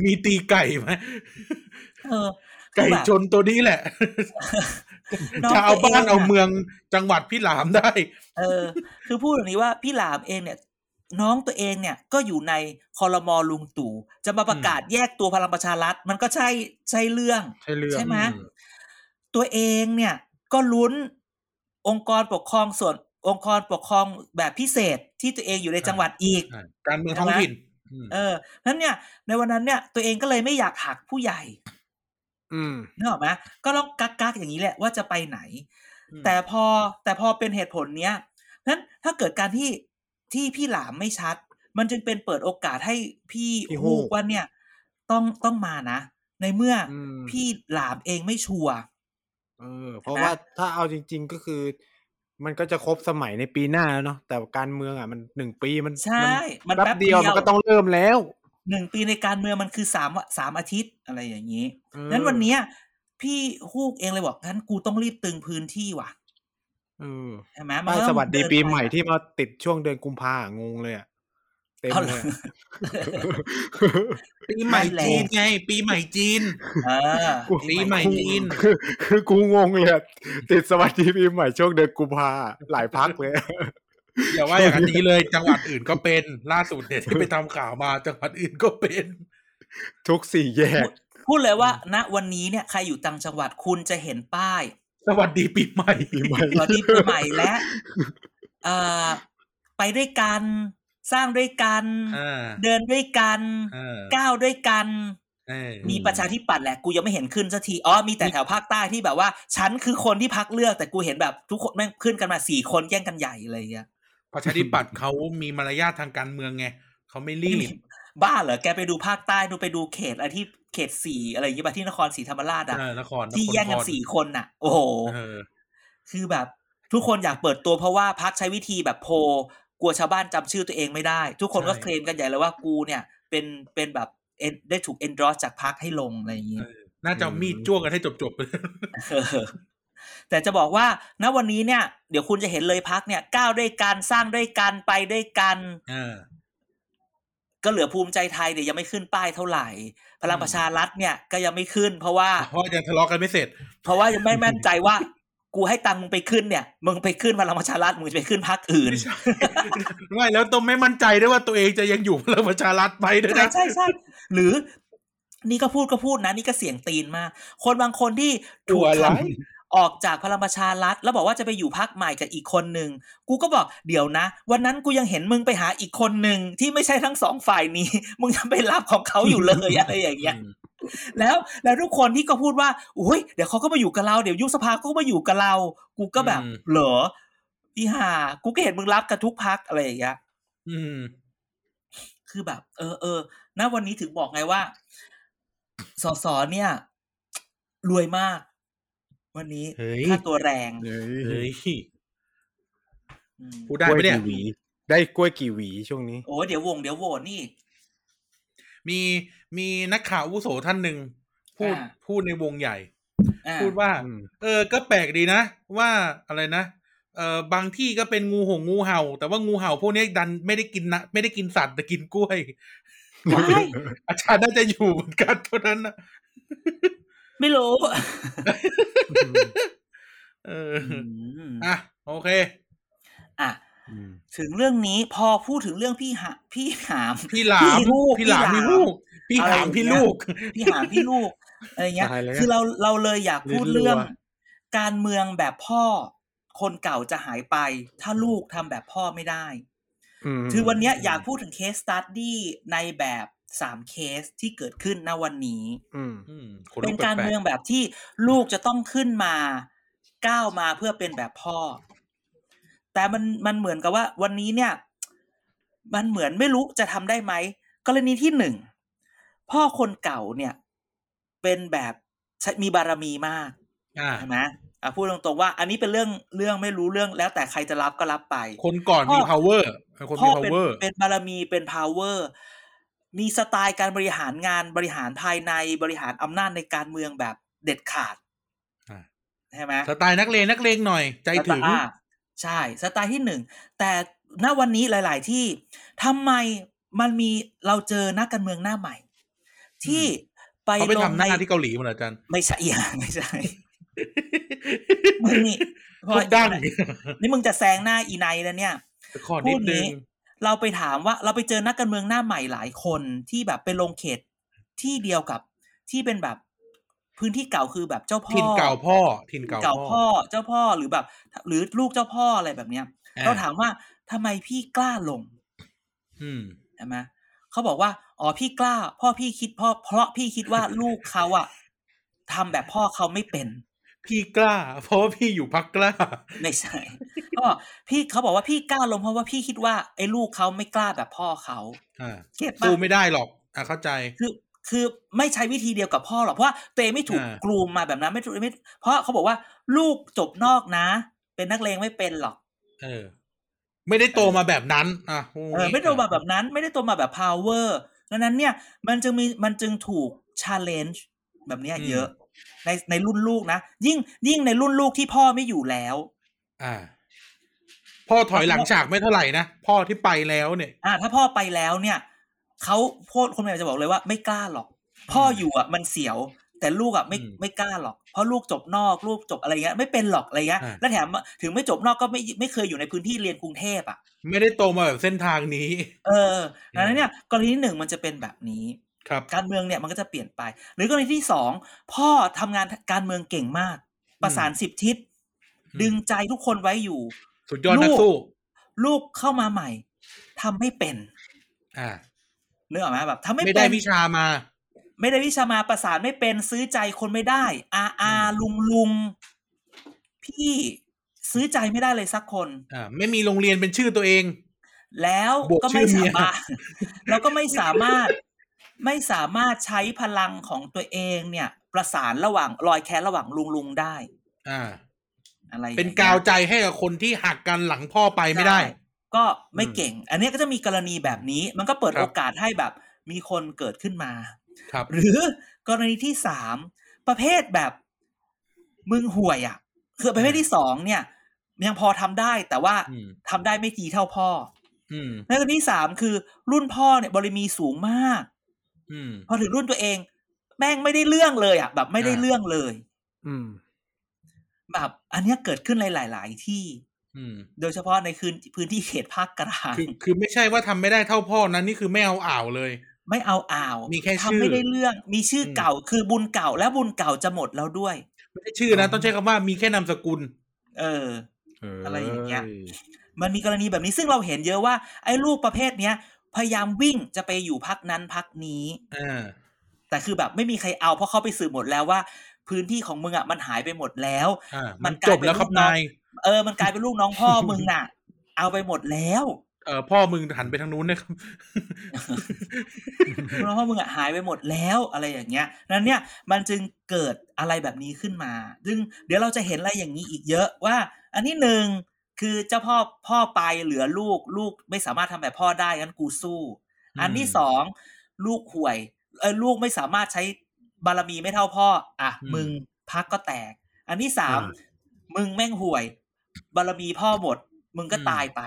มีตีไก่ไหมเออคื ไก่อแบบชนตัวนี้แหละน้องจะเอาตัวเองบ้านเอาอะเมืองจังหวัดพี่หลามได้ เออ คือพูดอย่างนี้ว่าพี่หลามเองเนี่ย น้องตัวเองเนี่ยก็อยู่ในคอรมอลุงตู่ จะมาประกาศแยกตัวพลังประชารัฐ มันก็ใช่ใช่เรื่องใช่เรื่องใช่ไหมอืมตัวเองเนี่ยก็ลุ้นองค์กรปกครองส่วนองค์กรปกครองแบบพิเศษที่ตัวเองอยู่ในจังหวัดอีกใช่การเมืองท้องถิ่นอืมเออนั้นเนี่ย ในวันนั้นเนี่ย ตัวเองก็เลยไม่อยากหักผู้ใหญ่อืม นึกออกไหมก็ต้องกักกักๆอย่างนี้แหละว่าจะไปไหน แต่พอแต่พอเป็นเหตุผลเนี้ยนั้นถ้าเกิดการที่ที่พี่หลามไม่ชัด มันจึงเป็นเปิดโอกาสให้พี่พี่ฮูฮูกกว่าเนี่ย ต้องต้องมานะ ในเมื่ออมพี่หลามเองไม่ชัวร์เออ เพราะนะว่าถ้าเอาจริง ๆก็คือ มันก็จะครบสมัยในปีหน้าแล้วเนาะแต่การเมืองอะมันหนึ่งปีมันใช่ มันแป๊แป๊บบเดียวเดียวมันก็ต้องเริ่มแล้ว หนึ่งปีในการเมืองมันคือสามสามอาทิตย์อะไรอย่างนี้เออนั้นวันเนี้ย พี่ฮูกเองเลยบอกงั้นกูต้องรีบตึงพื้นที่ว่ะเออใช่ไหมนป้ายก็สต้องวัสดีเนปีไปใหม่อะที่มาติดช่วงเดือนกุมภาอะงงเลยอะเต็มเอาเหรเลอยอะปีใหม่นั่นแหละจีนไง ปีใหม่จีนเออปีใหม่จีน คือคือกูงงเลยอะติดสวัสดีปีใหม่ช่วงเดือนกุมภาหลายพักเลย อย่าว่าอย่างนี้เลย จังหวัดอื่นก็เป็นล่าสุดเนี่ยที่ไปทำข่าวมาจังหวัดอื่นก็เป็น ทุกสี่แยก พูดเลยว่า ณวันนี้เนี่ยใครอยู่ต่างจังหวัดคุณจะเห็นป้าย สวัสดีปีใหม่ปีใหม่สวัสดีปีใหม่และเอ่อไปด้วยกันสร้างด้วยกันอ่าเดินด้วยกันเออก้าวด้วยกันเออมีประชาธิปัตย์แหละกูยังไม่เห็นขึ้นสักทีอ๋อมีแต่แถวภาคใต้ที่แบบว่า ฉันคือคนที่พักเลือกแต่กูเห็นแบบทุกคนแม่งขึ้นกันมาสี่คนแย่งกันใหญ่อะไรอย่างเงี้ย ประชาธิปัตย์เขามีมารยาททางการเมืองไงเขาไม่รีบ บ้าเหรอ แกไปดูภาคใต้ดูไปดูเขตอะไรที่เขตสี่อะไรอย่างเงี้ยป่ะที่นครศรีธรรมราชอะเออนครที่ครแย่งกันครสี่คนน่ะ โอ้โหเออคือแบบทุกคนอยากเปิดตัวเพราะว่าพักใช้วิธีแบบโพลกลัวชาวบ้านจำชื่อตัวเองไม่ได้ ทุกคนก็เคลมกันใหญ่เลยว่ากูเนี่ย เป็นเป็นแบบ en- ได้ถูก endorse จากพักให้ลงอะไรอย่างงี้เออน่าจะเอามีดจ้วงกันให้จบๆไปเออ แต่จะบอกว่าณวันนี้เนี่ย เดี๋ยวคุณจะเห็นเลยพักเนี่ยก้าวด้วยกันสร้างด้วยกันไปด้วยกันเออก็เหลือภูมิใจไทยเดี๋ยวยังไม่ขึ้นป้ายเท่าไหร่ พลังประชารัฐเนี่ยก็ยังไม่ขึ้น เพราะว่าเพราะยังทะเลาะกันไม่เสร็จ เพราะว่ายังไม่แม่นใจว่ากูให้ตังค์มึงไปขึ้นเนี่ยมึงไปขึ้นพลังประชารัฐมึงจะไปขึ้นพักอื่นไม่ใช่ไม่แล้วต้องไม่มั่นใจด้วยว่าตัวเองจะยังอยู่พลังประชารัฐไปด้วยใช่นะใช่ใช่หรือ นี่ก็พูดก็พูดนะ นี่ก็เสียงตีนมาก คนบางคนที่ถูกกลัวอะไรทำ ออกจากพลังประชารัฐแล้วบอกว่าจะไปอยู่พักใหม่กับอีกคนหนึ่งกูก็บอกเดี๋ยวนะ วันนั้นกูยังเห็นมึงไปหาอีกคนหนึ่งที่ไม่ใช่ทั้งสองฝ่ายนี้ มึงยังไปรับของเขาอยู่เลยอะไรอย่างเงี้ยแล้วแล้วทุกคนที่ก็พูดว่าอุ้ยเดี๋ยวเขาก็มาอยู่กับเราเดี๋ยวยุบสภาก็มาอยู่กับเรา กูก็แบบอืมเหรอพี่หากูก็เห็นมึงรับกับทุกพักอะไรอย่างเงี้ยอืม คือแบบ เออเออณวันนี้ถึงบอกไงว่าสสเนี่ย รวยมาก วันนี้เฮ้ยค่าตัวแรงเฮ้เฮ้ยยอืมพูดได้ไหมเนี่ยกล้วยกี่หวีได้กล้วยกี่หวีช่วงนี้ โอ้เดี๋ยววงเดี๋ยวโหวตนี่ มีมีนักข่าวอาวุโสท่านหนึ่งพูดอ่าพูดในวงใหญ่อ่าพูดว่าอืมเออ ก็แปลกดีนะ ว่าอะไรนะเออบางที่ก็เป็นงูหงงูเห่า แต่ว่างูเห่าพวกนี้ดันไม่ได้กินนะไม่ได้กินสัตว์แต่กินกล้วยว้ายอาจารย์น่าจะอยู่เหมือนกันเท่านั้นนะ ไม่รู้เอออืมอะโอเค อะอืมถึงเรื่องนี้พอพูดถึงเรื่องพี่หาพี่หาม พี่หลามพี่ลูกพี่หลามพี่พี่หลามลูก พี่อะไรหลามอย่างพี่เงี้ยลูก พี่หามพี่ลูกอะไรเงี้ยตายแล้วคือเราเราเลยอยากพูดเรื่องรัวการเมืองแบบพ่อ คนเก่าจะหายไป ถ้าลูกทำแบบพ่อไม่ได้มคือวันเนี้ยอยากพูดถึงเคสสตัดดี้ในแบบ สามเคสที่เกิดขึ้นณวันนี้อืมอืมขนลุเป็นการแปลเมืองแบบที่ลูกจะต้องขึ้นมาก้าวมาเพื่อเป็นแบบพ่อ แต่มันมันเหมือนกับว่า วันนี้เนี่ย มันเหมือนไม่รู้จะทำได้ไหมกรณีที่หนึ่งพ่อคนเก่าเนี่ย เป็นแบบใช้มีบารมีมากอ่าใช่ไหมอะพูดตรงๆว่า อันนี้เป็นเรื่องเรื่องไม่รู้เรื่องแล้วแต่ใครจะรับก็รับไป คนก่อนพ่อมี power คนพ่มีอเป็น power เป็นบารมีเป็น power มีสไตล์การบริหารงานบริหารภายในบริหารอำนาจในการเมืองแบบเด็ดขาดอ่าใช่ไหมสไตล์นักเลงนักเลงหน่อย ใจถึงอ่าใช่สไตล์ที่หนึ่งแต่ณวันนี้หลาย ๆ ที่ทำไมมันมีเราเจอนักการเมืองหน้าใหม่ ที่ไปเขาไปลทำงหในน้าที่เกาหลีมาเหรออาจารย์ไม่ใช่อย่าไม่ใช่มึงนี่โคตรดังนี่มึงจะแซงหน้าอีไนแล้วเนี่ยขอนิดนึง เราไปถามว่าเราไปเจอนักการเมืองหน้าใหม่หลายคนที่แบบไปลงเขตที่เดียวกับที่เป็นแบบพื้นที่เก่าคือแบบเจ้าพ่อถิ่นเก่าพ่อถิ่นเก่าเก่าพ่พ่ออเจ้าพ่อหรือแบบ หรือลูกเจ้าพ่ออะไรแบบเนี้ยอ่าเราถามว่าทำไมพี่กล้าลง อืมใช่ไหมเขาบอกว่าอ๋อพี่กล้า พ่อพี่คิดพ่อเพราะพี่คิดว่าลูกเขาอะทำแบบพ่อเขาไม่เป็น พี่กล้า เพราะว่าพี่อยู่พักกล้า ไม่ใช่เขาบอกพี่เขาบอกว่าพี่กล้าลงเพราะว่าพี่คิดว่าไอ้ลูกเขาไม่กล้าแบบพ่อเขาอ่าเก็ตปะสู้ไม่ได้หรอกอะเข้าใจคือคือไม่ใช้วิธีเดียวกับพ่อหรอกเพราะว่าตัวเองไม่ถูกอ่ากลูมมาแบบนั้นไม่ถูกไม่เพราะเขาบอกว่า ลูกจบนอกนะ เป็นนักเลงไม่เป็นหรอก เออ ไม่ได้โตมาแบบนั้นอะเออไม่ได้โตมาแบบนั้น ไม่ได้โตมาแบบ power ดังนั้นเนี่ย มันจึงมีมันจึงถูก challenge แบบเนี้ยเยอะ ในในรุ่นลูกนะยิ่งยิ่งในรุ่นลูกที่พ่อไม่อยู่แล้ว อ่า พ่อถอยหลังฉากไม่เท่าไหร่นะพ่อที่ไปแล้วเนี่ยอ่าถ้าพ่อไปแล้วเนี่ยเขาโพดคนใหม่จะบอกเลยว่าไม่กล้าหรอก พ่ออยู่อะมันเสียว แต่ลูกอะไม่อืมไม่กล้าหรอก เพราะลูกจบนอกลูกจบอะไรเงี้ยไม่เป็นหรอกอะไรเงี้ยอ่าแล้วแถมถึงไม่จบนอกก็ไม่ไม่เคยอยู่ในพื้นที่เรียนกรุงเทพอะ ไม่ได้โตมาแบบเส้นทางนี้ เออดังนั้นเนี่ยกรณีที่หนึ่งมันจะเป็นแบบนี้ครับ การเมืองเนี่ยมันก็จะเปลี่ยนไป หรือกรณีที่สองพ่อทำงานการเมืองเก่งมาก ประสานสิบทิศอืมดึงใจทุกคนไว้อยู่ สุดยอดนักสู้ ลูกเข้ามาใหม่ทำไม่เป็น อ่าเนื้ออกไหมแบบทำไม่ไม่เป็ได้นวิชามา ไม่ได้วิชามาประสานไม่เป็นซื้อใจคนไม่ได้ อาอาอืมลุงลุงพี่ซื้อใจไม่ได้เลยสักคน อ่าไม่มีโรงเรียนเป็นชื่อตัวเอง แล้วบวกก็ไม่ชื่อเมีสายมารถแล้วก็ไม่สามารถ ไม่สามารถใช้พลังของตัวเองเนี่ย ประสานระหว่างรอยแค้นระหว่างลุงลุงได้ อ่า อะไรอย่งเป็นงี้ยกาวใจให้กับคนที่หักกันหลังพ่อไปไม่ได้ใช่ก็ไม่เก่ง อันนี้ก็จะมีกรณีแบบนี้ มันก็เปิดครับโอกาสให้แบบมีคนเกิดขึ้นมา ครับ หรือกรณีที่สามประเภทแบบมึงห่วยอะ คือประเภทที่สองเนี่ยยังพอทำได้แต่ว่าอืมทำได้ไม่ดีเท่าพ่ออืมและกรณีที่สามคือรุ่นพ่อเนี่ยบารมีสูงมากอืม พอถึงรุ่นตัวเอง แม่งไม่ได้เรื่องเลยอะ แบบไม่ได้อ่าเรื่องเลย อืม แบบอันเนี้ยเกิดขึ้นหลาย ๆ ที่อืมโดยเฉพาะในคืนพื้นที่เขตภาคกลางคือคือไม่ใช่ว่าทำไม่ได้เท่าพ่อนั้นนี่คือไม่เอาอ่าวเลย ไม่เอาอ่าว มีแค่ชื่อทำไม่ได้เรื่อง มีชื่ออมเก่า คือบุญเก่าและบุญเก่าจะหมดแล้วด้วย ไม่ใช่ชื่อนะต้องใช้คำว่ามีแค่นามสกุลเออเออ อะไรอย่างเงี้ย มันมีกรณีแบบนี้ซึ่งเราเห็นเยอะว่าไอ้ลูกประเภทเนี้ย พยายามวิ่งจะไปอยู่พักนั้นพักนี้อ่าแต่คือแบบไม่มีใครเอาเพราะเขาไปสืบหมดแล้วว่า พื้นที่ของมึงอะมันหายไปหมดแล้วอ่ามัมันนกลายจบแล้วครับเป็นลูกน้องนายเออ มันกลายเป็นลูกน้องพ่อมึงน่ะ เอาไปหมดแล้ว เออพ่อมึงหันไปทางนู้นนะครับลูกน้องพ่อมึงอะหายไปหมดแล้วอะไรอย่างเงี้ยนั้นเนี่ยมันจึงเกิดอะไรแบบนี้ขึ้นมา ซึ่งเดี๋ยวเราจะเห็นอะไรอย่างนี้อีกเยอะว่า อันที่หนึ่ง คือเจ้าพ่อพ่อไปเหลือลูกลูกไม่สามารถทำแบบพ่อได้งั้นกูสู้ อันที่สองลูกห่วยเออลูกไม่สามารถใช้บารมีไม่เท่าพ่อ อะอืมมึงพักก็แตก อันที่สามอ่ามึงแม่งห่วย บารมีพ่อหมด มึงก็ตายไป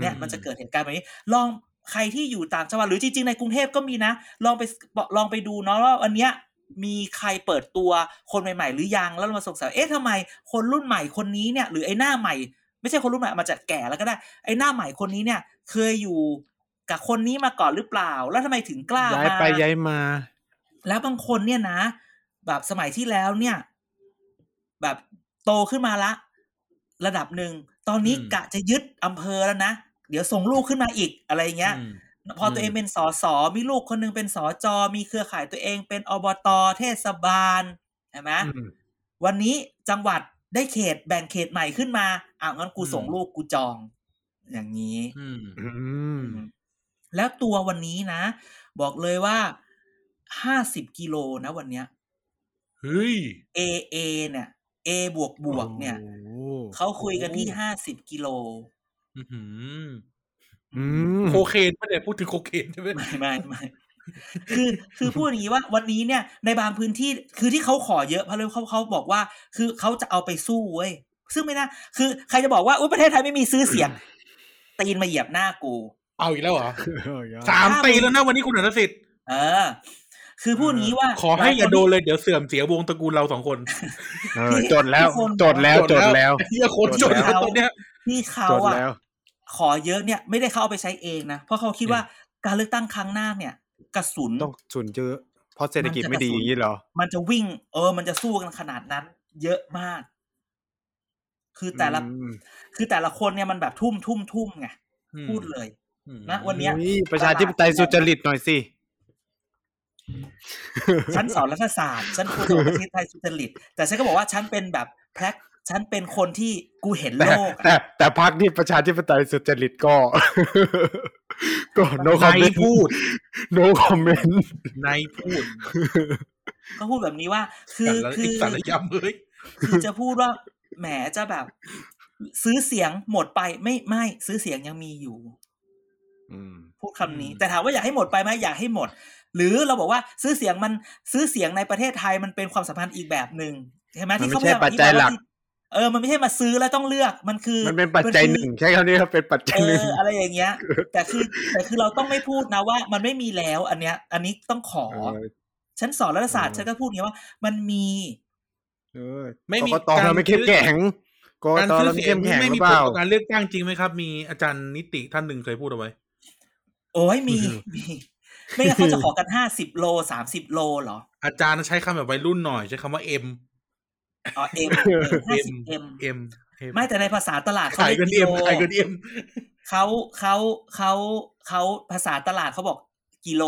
เนี่ยอืมมันจะเกิดเหตุการณ์แบบนี้ ลองใครที่อยู่ต่างจังหวัดหรือจริงๆในกรุงเทพก็มีนะ ลองไปลองไปดูเนาะว่าวันเนี้ยมีใครเปิดตัวคนใหม่ ๆ หรือยังแล้วเรามาสงสัยเอ๊ะทำไม คนรุ่นใหม่คนนี้เนี่ย หรือไอ้หน้าใหม่ ไม่ใช่คนรุ่นใหม่มาจากแก่แล้วก็ได้ ไอ้หน้าใหม่คนนี้เนี่ย เคยอยู่กับคนนี้มาก่อนหรือเปล่า แล้วทำไมถึงกล้าย้ายมาไปย้ายมา แล้วบางคนเนี่ยนะ แบบสมัยที่แล้วเนี่ย แบบโตขึ้นมาละ ระดับหนึ่งตอนนี้อืมกะจะยึดอำเภอแล้วนะเดี๋ยวส่งลูกขึ้นมาอีกอะไรเงี้ยอืมพอตัวเองเป็นสอสอมีลูกคนหนึงเป็นสอจอมีเครือข่ายตัวเองเป็นอบตเทศบาลใช่ไหมอืมวันนี้จังหวัด ได้เขตแบ่งเขตใหม่ขึ้นมาอ้าวงั้นกูอืมส่งลูกกูจอง อย่างนี้อืมอืมแล้วตัววันนี้นะ บอกเลยว่าห้าสิบกิโลนะวันเนี้ยเฮ้ย A A เนี่ย A บวกบวกเนี่ยโอ้โหเขาคุยกันที่ห้าสิบกิโลอื้อหืออืมโคเคนไม่ได้พูดถึงโคเคนใช่ไหมไม่ไม่ไม่ คือคือพูดอย่างนี้ว่าวันนี้เนี่ยในบางพื้นที่คือที่เขาขอเยอะเพราะเขาเขาบอกว่า คือเขาจะเอาไปสู้เว้ยซึ่งไม่น่าคือใครจะบอกว่าอุ้ยประเทศไทยไม่มีซื้อเสียงตีนมาเหยียบหน้ากูเอาอีกแล้วเหรอเออสามปีแล้วนะวันนี้คุณอนุสิทธิ์เออ คือพูดอย่างนี้ว่า ขอให้อย่าลคโดนเลยเดี๋ยวเสื่อมเสียวงตระกูลเราสองคนเออจดแล้วจดแล้วจดแล้วเฮียคนจจนดแล้วแล้วตอนเนี้ยที่เขาจดอะแล้วขอเยอะเนี่ย ไม่ได้เขาเอาไปใช้เองนะเพราะเขาคิดว่าการเลือกตั้งครั้งหน้าเนี่ย กระสุนต้องสุนเยอะเพราะเศรษฐกิจมันจะไม่ดีกระสุนอย่างนี้เหรอ มันจะวิ่ง เออ มันจะสู้กันขนาดนั้น เยอะมาก คือแต่ละอืมคือแต่ละคนเนี่ยมันแบบทุ่มทุ่มทุ่มไงอืมพูดเลยอืมนะวันเนี้ยอุ๊ยประชาธิปไตยสุจริตหน่อยสิฉันสอนรัฐศาสตร์ ฉันควรจะบอกประเทศไทยสุจริต แต่ฉันก็บอกว่าฉันเป็นแบบแพลก ฉันเป็นคนที่กูเห็นแต่โลกอะแต่แต่พรรคที่ประชาธิปไตยสุจริตก็ก็ no นาย comment พูด no comment นายพูดก็พูดแบบนี้ว่า คือแต่ละคือีกอสารยำเฮ้ยคือจะพูดว่าแหมจะแบบ ซื้อเสียงหมดไปไม่ไม่ซื้อเสียงยังมีอยู่อืมพูดคำนี้อืมแต่ถามว่าอยากให้หมดไปไหมอยากให้หมด หรือเราบอกว่าซื้อเสียงมันซื้อเสียงในประเทศไทยมันเป็นความสัมพันธ์อีกแบบหนึ่งใช่ไหมมันที่ไม่เขาพใช่ยายามปัจจัยอธิบาหลักว่าที่ เออมันไม่ใช่มาซื้อแล้วต้องเลือกมันคือ มันเป็นปัจจัยคือหนึ่งใช่คำนี้ครับเป็นปัจจัยเอหนึ่งออะไรอย่างเงี้ย แต่คือแต่คือเราต้องไม่พูดนะว่า มันไม่มีแล้ว อันเนี้ย อันนี้ต้องขอเออฉันสอนรัฐศาสตร์เออฉันก็พูดอย่างนี้ว่า มันมีเออไม่มีกกตเราไม่เข้มแข็งกกการตซื้อเราไม่เสียเข้งมนี่แข็งไม่หรืมีอผเปลล่าต่อการเลือกตั้งจริงไหมครับ มีอาจารย์นิติท่านหนึ่งเคยพูดเอาไว้ โอ้ยมีมีไม่งั้นเขาจะขอกันห้าสิบโลสามสิบโลเหรอ อาจารย์ใช้คำแบบวัยรุ่นหน่อยใช้คำว่าเอ็ม อ๋อเอ็มห้าสิบเอ็มเอ็มไม่แต่ในภาษาตลาดเขาขายเรียกเงินกิเอ็มโลขายเงินเอ็มเขาเขาเขาเขาภาษาตลาดเขาบอกกิโล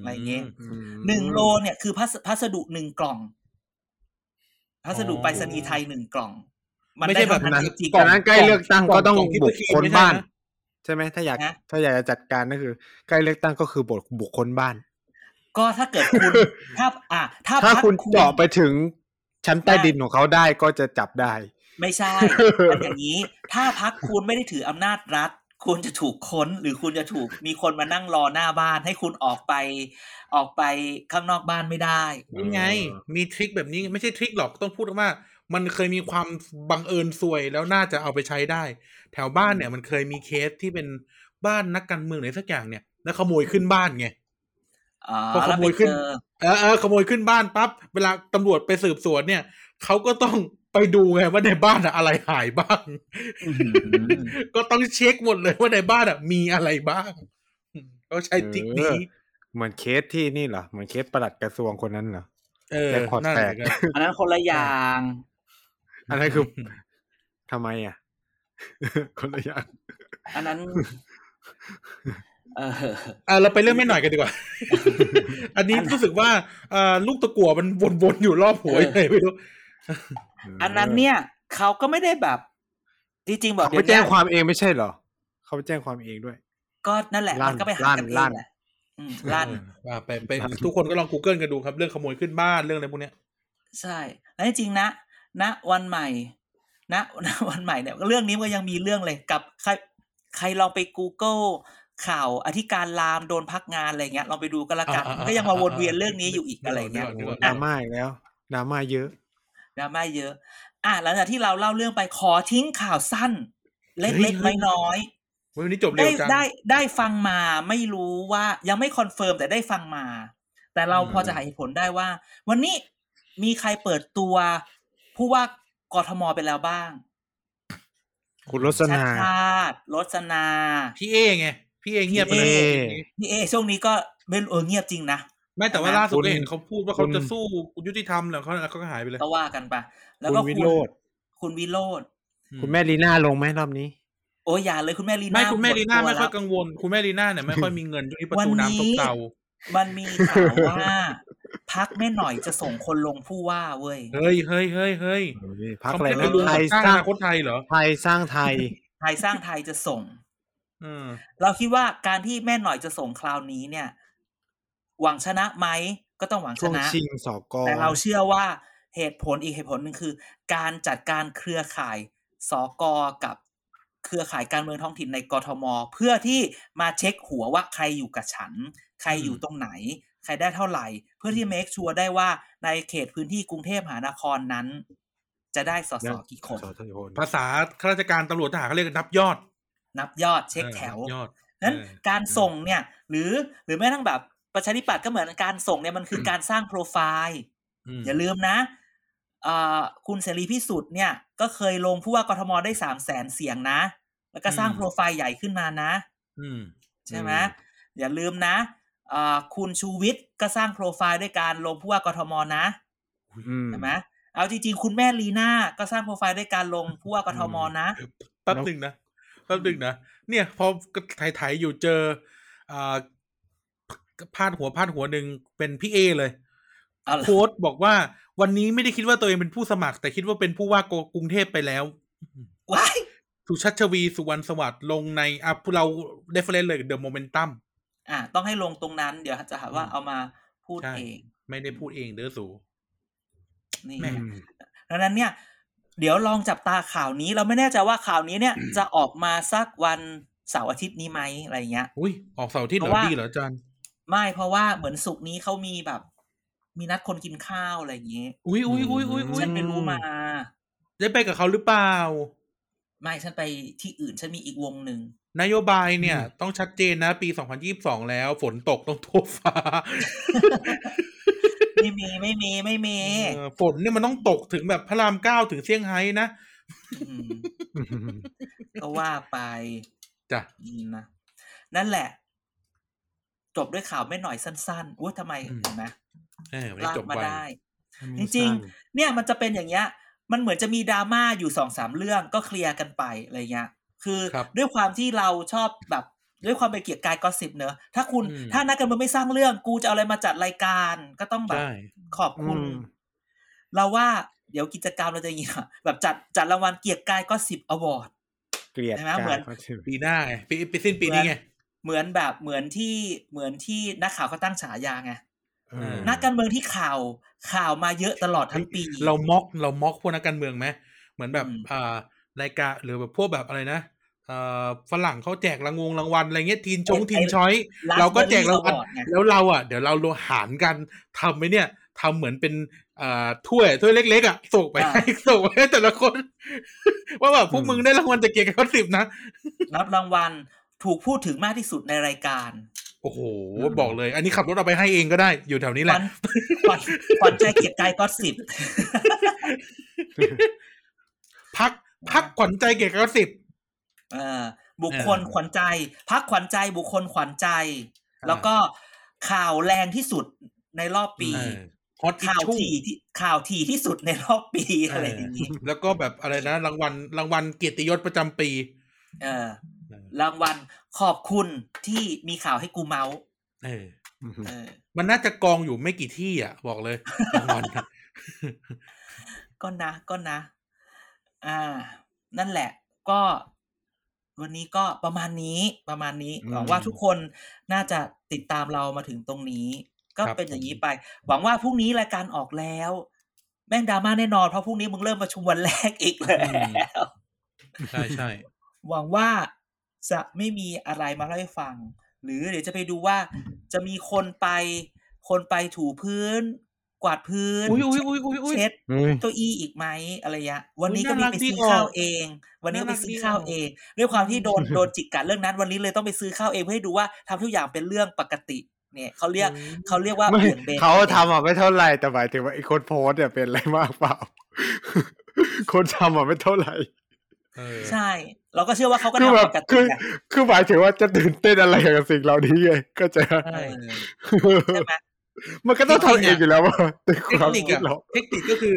อะไรเงี้ยอืมหนึ่งโลเนี่ยคือพัสพัสดุหนึ่งกล่อง พัสดุอ๋อไปรษณีย์ไทยหนึ่งกล่องไม่ใช่แบบนั้นด้จริงตอนนั้นใกล้เลือกตั้งก็ต้องกล่องที่บุคเมื่อกี้คลไม่ใช่บ้านนะใช่ไหมถ้าอยากนะถ้าอยากจะจัดการก็คือ ใกล้เลือกตั้งก็คือบุคบุคคลบ้าน ก็ถ้าเกิดคุณถ้าอะถ้าถ้าพรรคุณคุณเจาะไปถึง ชั้นใต้ดินของเขาได้ก็จะจับได้ ไม่ใช่เป็นอย่างนี้ ถ้าพักคุณไม่ได้ถืออำนาจรัฐ คุณจะถูกค้น หรือคุณจะถูกมีคนมานั่งรอหน้าบ้าน ให้คุณออกไป ออกไปข้างนอกบ้านไม่ได้นี่ไง มีทริคแบบนี้ไม่ใช่ทริคหรอกต้องพูดว่ามันเคยมีความบังเอิญซวยแล้วน่าจะเอาไปใช้ได้ แถวบ้านเนี่ยมันเคยมีเคสที่เป็นบ้านนักการเมืองไหนสักอย่างเนี่ย แล้วขโมยขึ้นบ้านไงอ่า พอขโมยขึ้นแล้วไปเจอเออเออขโมยขึ้นบ้านปั๊บเวลาตำรวจไปสืบสวนเนี่ยเขาก็ต้องไปดูไงว่าในบ้านอะอะไรหายบ้างอื้อหือก็ต้องเช็คหมดเลยว่าในบ้านอะมีอะไรบ้างอืมเขาใช้ trick นี้เหมือนเคสที่นี่เหรอเหมือนเคส ปลัดกระทรวงคนนั้นเหรอเออแจ็คพอตนั่นแตแหกละครับอันนั้นคนละอย่างอันนั้นคือทำไมอะ คนละอย่าง อันนั้นเอออะเราไปเรื่องแม่หน่อยกันดีกว่า อันนี้รู้สึกว่าเอ่อลูกตะกั่วมันวนๆอยู่รอบหัวยังไงไม่รู้อันนั้นเนี่ยเขาก็ไม่ได้แบบจริงๆบอกเขาเดี๋ไปยวแจ้เนี้งยความเองไม่ใช่เหรอเขาไปแจ้งความเองด้วย ก็นั่นแหละลั่นมันก็ไปหากันเอลั่งนแหละอืมลั่นเออว่าไปไปทุกคนก็ลอง Google กันดูครับ เรื่องขโมยขึ้นบ้านเรื่องอะไรพวกเนี้ย ใช่ แล้วจริงๆนะณวันใหม่ณณวันใหม่เนี่ยเรื่องนี้มันก็ยังมีเรื่องเลยกับใครใครลองไป Google ข่าวอธิการรามโดนพักงานอะไรเงี้ยลองไปดูก็แล้วกันอ่าๆๆมันก็ยังมาวนเวียนเรื่องนี้อยู่อีกอะไรเงี้ยนึกออกดราม่าอีกแล้วดราม่าเยอะดราม่าเยอะ อะหลังจากที่เราเล่าเรื่องไปขอทิ้งข่าวสั้น เล็กๆน้อยๆวันนี้จบเร็ได้วจังได้ได้ได้ฟังมาไม่รู้ว่ายังไม่ confirm แต่ได้ฟังมา แต่เราอืมพอจะหาเหตุผลได้ว่า วันนี้มีใครเปิดตัว ผู้ว่ากทมไปแล้วบ้าง คุณรสชัดนา ชัชชาติรสนา พี่เอไง พี่เอเงียบไปเลยพี่เอนี่เอช่วงนี้ก็ไม่รู้เออเงียบจริงนะไม่แต่ว่านะล่าสุดคุณก็เห็นเขาพูดว่าคุเขาจะสู้ยุติธรรมแล้วเขาเขาก็หายไปเลยก็ว่ากันไปแล้วคุก็ณวิคุณโรธคุณวิโรธคุณแม่ลีน่าลงไหมรอบนี้ โอ้ยอย่าเลยคุณแม่ลีน่าไม่คุณแม่ลีน่าหดตัวไม่ค่อยแล้วกังวล คุณแม่ลีน่าเนี่ยไม่ค่อยมีเงินอยู่ที่ประวันตูนี้น้ำตกเตามันมีข่าวว่าพักแม่หน่อยจะส่งคนลงผู้ว่าเว้ยเฮ้ยเฮ้ยเฮ้ยเฮ้ยพักเขาอะไรไม่นะไปรวมไทกับยสร้างสร้าองนาคตไทยเหรอไทยสร้างไทยไทยสร้างไทยจะส่ง เออเราคิดว่าการที่แม่หน่อยจะส่งคราวนี้เนี่ย หวังชนะไหมก็ต้องหวังชช่วงนะชิงสกแต่เราเชื่อว่าเหตุผลอีกเหตุผลหนึ่งคือ การจัดการเครือข่ายสกกับเครือข่ายการเมืองท้องถิ่นในกทม เพื่อที่มาเช็คหัวว่าใครอยู่กับฉัน ใครอยู่ตรงไหน ใครได้เท่าไหร่ เพื่อที่เมคชัวร์ได้ว่าในเขตพื้นที่กรุงเทพมหานครนั้น จะได้สสกี่คนสสกี่คนภาษาข้าราชการตำรวจทหารเขาเรียกกันนับยอด นับยอดเช็คแถวออนับยอดนั้นเออการส่งเนี่ย หรือหรือแม้กระทั่งแบบประชาธิปัตย์ก็เหมือนการส่งเนี่ยมันคือการสร้างโปรไฟล์มอย่าลืมนะอ่าคุณเสรีพิสุทธิ์เนี่ย ก็เคยลงผู้ว่ากทมได้สามแสนเสียงนะ แล้วก็สร้างโปรไฟล์ใหญ่ขึ้นมานะอืมใช่ไหมอย่าลืมนะอ่าคุณชูวิทย์ก็สร้างโปรไฟล์ด้วยการลงผู้ว่ากทมนะอืมใช่ไหมเอาจริงๆ คุณแม่ลีน่าก็สร้างโปรไฟล์ด้วยการลงผู้ว่ากทมนะแป๊บหนึ่งนะ แป๊บหนึ่งนะเนี่ยพอถ่ายๆอยู่เจออ่าพาดหัวพาดหัวหนึ่งเป็นพี่เอเลยเอาเหรอ quote บอกว่า วันนี้ไม่ได้คิดว่าตัวเองเป็นผู้สมัคร แต่คิดว่าเป็นผู้ว่ากรุงเทพไปแล้วว้ายสุชัชวีร์ สุวรรณสวัสดิ์ลงในอะเรา reference เลย The Momentum อะต้องให้ลงตรงนั้น เดี๋ยวจะหาว่าเอามาพูดใช่เอง ไม่ได้พูดเองเด้อสูนี่แม่อืมดังนั้นเนี่ย เดี๋ยวลองจับตาข่าวนี้เราไม่แน่ใจว่าข่าวนี้เนี่ย จะออกมาสักวันเสาร์อาทิตย์นี้ไหมอะไรเงี้ย อุ้ยออกเสาร์อาที่เหรเพอราะว่าดีเหรออาจารย์ไม่เพราะว่าเหมือนสุกร์นี้เขามีแบบ มีนัดคนกินข้าวอะไรอย่างเงี้ยอุ้ยอุ้ยอุ้ยอุ้ยอุ้ยฉันไปรู้มา ได้ไปกับเขาหรือเปล่า ไม่ฉันไปที่อื่นฉันมีอีกวงหนึ่งนโยบายเนี่ย ต้องชัดเจนนะ ปี2022แล้ว ฝนตกต้องทั่วฟ้า ไม่มีไม่มีไม่มีเออฝนเนี่ยมันต้องตกถึงแบบพระรามเก้าถึงเซี่ยงไฮ้นะมก็ว่าไปจ้ะอืมนะนั่นแหละ จบด้วยข่าวไม่หน่อยสั้นๆอุ้ยทำไมอืมเห็นไหมเออวันนี้ลากจบมาไวได้ จริงๆเนี่ยมันจะเป็นอย่างเงี้ย มันเหมือนจะมีดราม่าอยู่สองสามเรื่องก็เคลียร์กันไปอะไรเงี้ยคือครับด้วยความที่เราชอบแบบ ด้วยความเป็นเกียรติกายก็สิบเนอะถ้าคุณอืมถ้านักการเมืองไม่สร้างเรื่อง กูจะเอาอะไรมาจัดรายการ ก็ต้องแบบใช่ขอบคุณอืมเราว่าเดี๋ยวกิจกรรมเราจะอย่างงี้อะแบบจัดจัดรางวัลเกียรติกายก็สิบอวอร์ดเกลียดใช่ไหมกาเหมือนรเขาชื่อปีหน้าไงปีปีสิ้นปีนี้ไงเหมือนแบบเหมือนที่เหมือนที่นักข่าวเขาตั้งฉายาไงเออนักการเมืองที่ข่าวข่าวมาเยอะตลอดทั้งปี เราม็อกเราม็อกพวกนักการเมืองไหมเหมือนแบบอืมอ่ารายการหรือแบบพวกแบบอะไรนะเอ่อ ฝรั่งเขาแจกรางวงรางวัลอะไรเงี้ยทีนชงไอ้ทีนช้อย Raspberry เราก็แจกรางวัล Award ไงแล้วเราอะ เดี๋ยวเราลงหารกันทำไหมเนี่ยทำเหมือนเป็นอ่าถ้วยถ้วยเล็กๆอะส่งไปอ่าให้ส่งไปให้แต่ละคน ว่าแบบพวกมึงได้รางวัลจากเกียรติกายสิบนะรับรางวัลถูกพูดถึงมากที่สุดในรายการ โอ้โห บอกเลย อันนี้ขับรถเอาไปให้เองก็ได้ อยู่แถวนี้ขแหวัละญขวัญขวัญใจเกียรติกายก็สิบพักพักขวัญใจเกียรติกายสิบเออ บุคคลเออขวัญใจ พักขวัญใจบุคคลขวัญใจ แล้วก็ข่าวแรงที่สุดในรอบปีฮอตอิข่าวชูถี่ที่ข่าวถี่ที่สุดในรอบปีอะไรอย่างนี้แล้วก็แบบอะไรนะ รางวัลรางวัลเกียรติยศประจำปี เออ รางวัลขอบคุณที่มีข่าวให้กูเมาส์เออเออมันน่าจะกองอยู่ไม่กี่ที่อะ บอกเลยรางวัลน่ะก็นะก็นะ อ่า นั่นแหละ ก็ วันนี้ก็ประมาณนี้ประมาณนี้อืมหวังว่าทุกคนน่าจะติดตามเรามาถึงตรงนี้ ก็ครับเป็นอย่างนี้ไป หวังว่าพรุ่งนี้รายการออกแล้ว แม่งดราม่าแน่นอนเพราะพรุ่งนี้มึงเริ่มประชุมวันแรกอีกแล้วใช่ใช่หวังว่าจะไม่มีอะไรมาเล่าให้ฟัง หรือเดี๋ยวจะไปดูว่าจะมีคนไปคนไปถูพื้นก วาดพื้นอุ้ยอุ้ยอุ้ยอุ้ยอุ้ยเช็ดเฮ้ยเก้าอี้อีกไหมอะไรเงี้ยวันนี้อุ๊ก็ยมีน่ารักไปดีซื้อออกข้าวเอง วันนี้ก็ไปน่ารักซื้อดีข้าวออกเอง ด้วยความที่โดนโดนจิกกัดเรื่องนั้น วันนี้เลยต้องไปซื้อข้าวเองเพื่อให้ดูว่าทำทุกอย่างเป็นเรื่องปกติเนี่ยเขาเรียกเขาเรียกว่าไม่เบี่ยงเบนเขาทำอะไม่เท่าไหร่แต่หมายถึงว่าไอ้คนโพสต์เนี่ยเป็นอะไรมากเปล่า คนทำอะไม่เท่าไหร่เออใช่ เราก็เชื่อว่าเขาก็คือแบทำบปกติคือแหละคือหมายถึงว่าจะตื่นเต้นอะไรกับสิ่งเหล่านี้ไงก็จะเออใช่ไหม มันก็ต้องทำเองอยู่แล้วว่าในเทคนิคความคิดอะเราเทคนิคก็คือ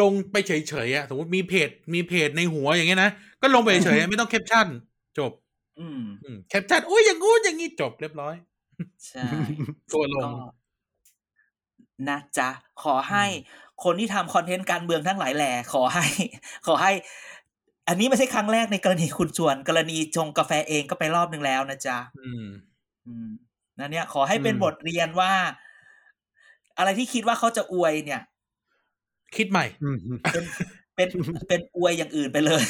ลงไปเฉยๆอะสมมติมีเพจมีเพจในหัวอย่างเงี้ยนะ ก็ลงไปเฉยๆไม่ต้องแคปชั่น จบ อืมอืมแคปชั่นอุ้ยอย่างงู้นอย่างงี้จบเรียบร้อย ใช่ก็ลงตัวนะจ๊ะ ขอให้คนที่ทำ content การเมืองทั้งหลายแหล่ขอให้ ขอให้ อันนี้ไม่ใช่ครั้งแรกในกรณีคุณชวน กรณีชงกาแฟเองก็ไปรอบหนึ่งแล้วนะจ๊ะ อืม อืมนั่นเนี่ยขอให้เป็นอืมบทเรียนว่า อะไรที่คิดว่าเขาจะอวยเนี่ย คิดใหม่อืมเป็นเป็นเป็นอวยอย่างอื่นไปเลย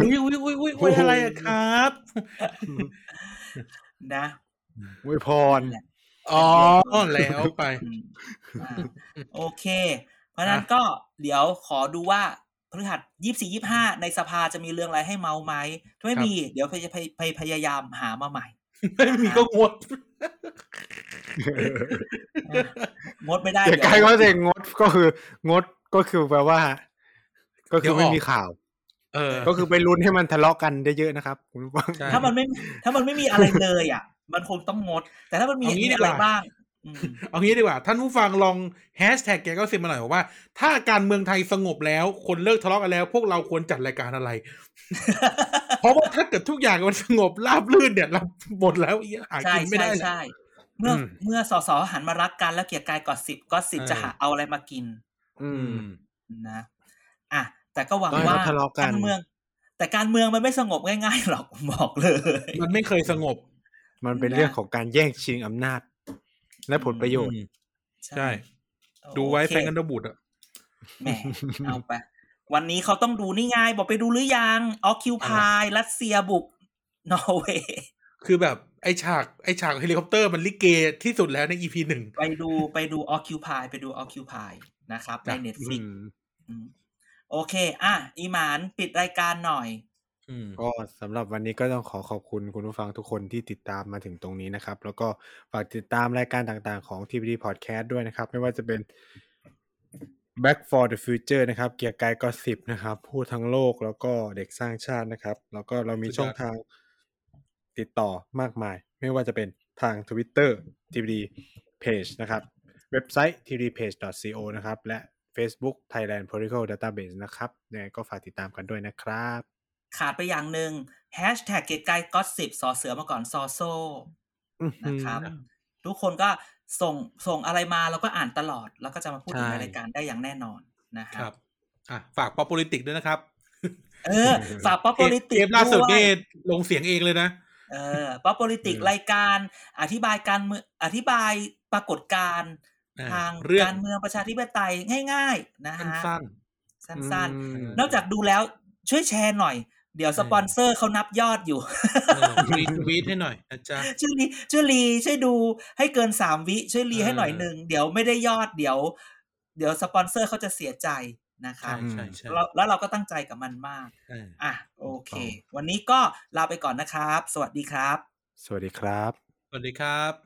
อุ้ยอุ้ยอุ้ยอุ้ยอุ้ยอะไรอะครับนะอวยพรนั่นแหละอ๋อแล้วไปอืมอ่าโอเค เพราะฉะนั้นก็เดี๋ยวขอดูว่าพฤหัสยี่สี่ยี่ห้าในสภาจะมีเรื่องอะไรให้เมาไหมถ้าไม่ครับมี เดี๋ยวพยพยพยพยายามหามาใหม่ ไม่มีก็งด งดไม่ได้เดี๋ยวเดี๋ยวใครก็เสงงดก็คืองดก็คือแปลว่า ก็คือไม่มีข่าวเออ ก็คือไปลุ้นให้มันทะเลาะกันได้เยอะนะครับคุณผู้ฟังใช่ถ้ามันไม่ ถ้ามันไม่มีอะไรเลยอะ มันคงต้องงด แต่ถ้ามันมีเอางี้มีดีอะกไรว่าบ้างอืม เอางี้ดีกว่า ท่านผู้ฟังลองแฮชแท็กแกก็สิบมาหน่อยบอกว่า ถ้าการเมืองไทยสงบแล้ว คนเลิกทะเลาะกันแล้ว พวกเราควรจัดรายการอะไร เพราะว่าถ้าเกิดทุกอย่างมันสงบราบรื่นเนี่ยเราหมดแล้วอีหาใช่กินไม่ใช่ได้แล้วใช่เมื่ออมเมื่อสสหันมารักกันแล้วเกลียดกายกอดสิบก็สิบเออจะหาเอาอะไรมากิน อือืมมนะอะแต่ก็หวังต้องให้ว่าเขาทะเลาะกันการเมือง แต่การเมืองมันไม่สงบง่ายๆหรอกบอกเลย มันไม่เคยสงบ มันเป็นนะเรื่องของการแย่งชิงอำนาจ และผลประโยชน์อืมใช่ ดูไว้โอเคแฟงกันดบุตรอะแหมเอาไป วันนี้เขาต้องดูนี่ไงบอกไปดูหรือยัง Occupied รัสเซียบุกนอร์เวย์คือแบบไอ้ฉากไอ้ฉากเฮลิคอปเตอร์มันลิเกที่สุดแล้วใน EP หนึ่งไปดูไปดู Occupied ไปดู Occupied นะครับในจ้ะเน็ตฟอืลิกมโอเค อะ อีหมานปิดรายการหน่อย อืม ก็สำหรับวันนี้ก็ต้องขอขอบคุณคุณผู้ฟังทุกคนที่ติดตามมาถึงตรงนี้นะครับ แล้วก็ฝากติดตามรายการต่างๆของ TVD Podcast ด้วยนะครับ ไม่ว่าจะเป็น Back for the Future นะครับ เกียร์กายก็สิบนะครับ พูดทั้งโลกแล้วก็เด็กสร้างชาตินะครับ แล้วก็เรามีช่องทางติดต่อมากมาย ไม่ว่าจะเป็นทาง Twitter TVD Page นะครับ เว็บไซต์ tvdpage.co นะครับ และ Facebook Thailand Political Database นะครับยังไงก็ฝากติดตามกันด้วยนะครับ ขาดไปอย่างหนึ่งแฮชแท็กเกไกก็สิบสอเสือมาก่อนซอโซนะครับ ทุกคนก็ส่งส่งอะไรมาเราก็อ่านตลอด แล้วก็จะมาพูดถึงใช่ในรายการได้อย่างแน่นอนนะครับ ครับอะฝากป๊อป politics ด้วยนะครับ เออ ฝากป๊อปโ o ลิติเทกปล่าสุดด้วนี่ยลงเสียงเองเลยนะเออป๊อปโ o ลิติกอืมรายการอธิบายการเมืองอธิบายปรากฏการณ์อ่าทางเรื่องการเมืองประชาธิปไตยง่าย ๆ นะฮะสั้นสั้นอืมๆนอกจากดูแล้วช่วยแชร์หน่อย เดี๋ยวสปอนเซอร์เขานับยอดอยู่ๆเออรีทวีตให้หน่อยนะจ๊ะช่วยรีช่วยรีช่วยดูให้เกินสามวิช่วยรีเออให้หน่อยหนึ่งเดี๋ยวไม่ได้ยอดเดี๋ยว เดี๋ยวสปอนเซอร์เขาจะเสียใจนะครัใช่บใช่ใช่แล้วแล้วเราก็ตั้งใจกับมันมากเอออะโอเค วันนี้ก็ลาไปก่อนนะครับ สวัสดีครับ สวัสดีครับ สวัสดีครับ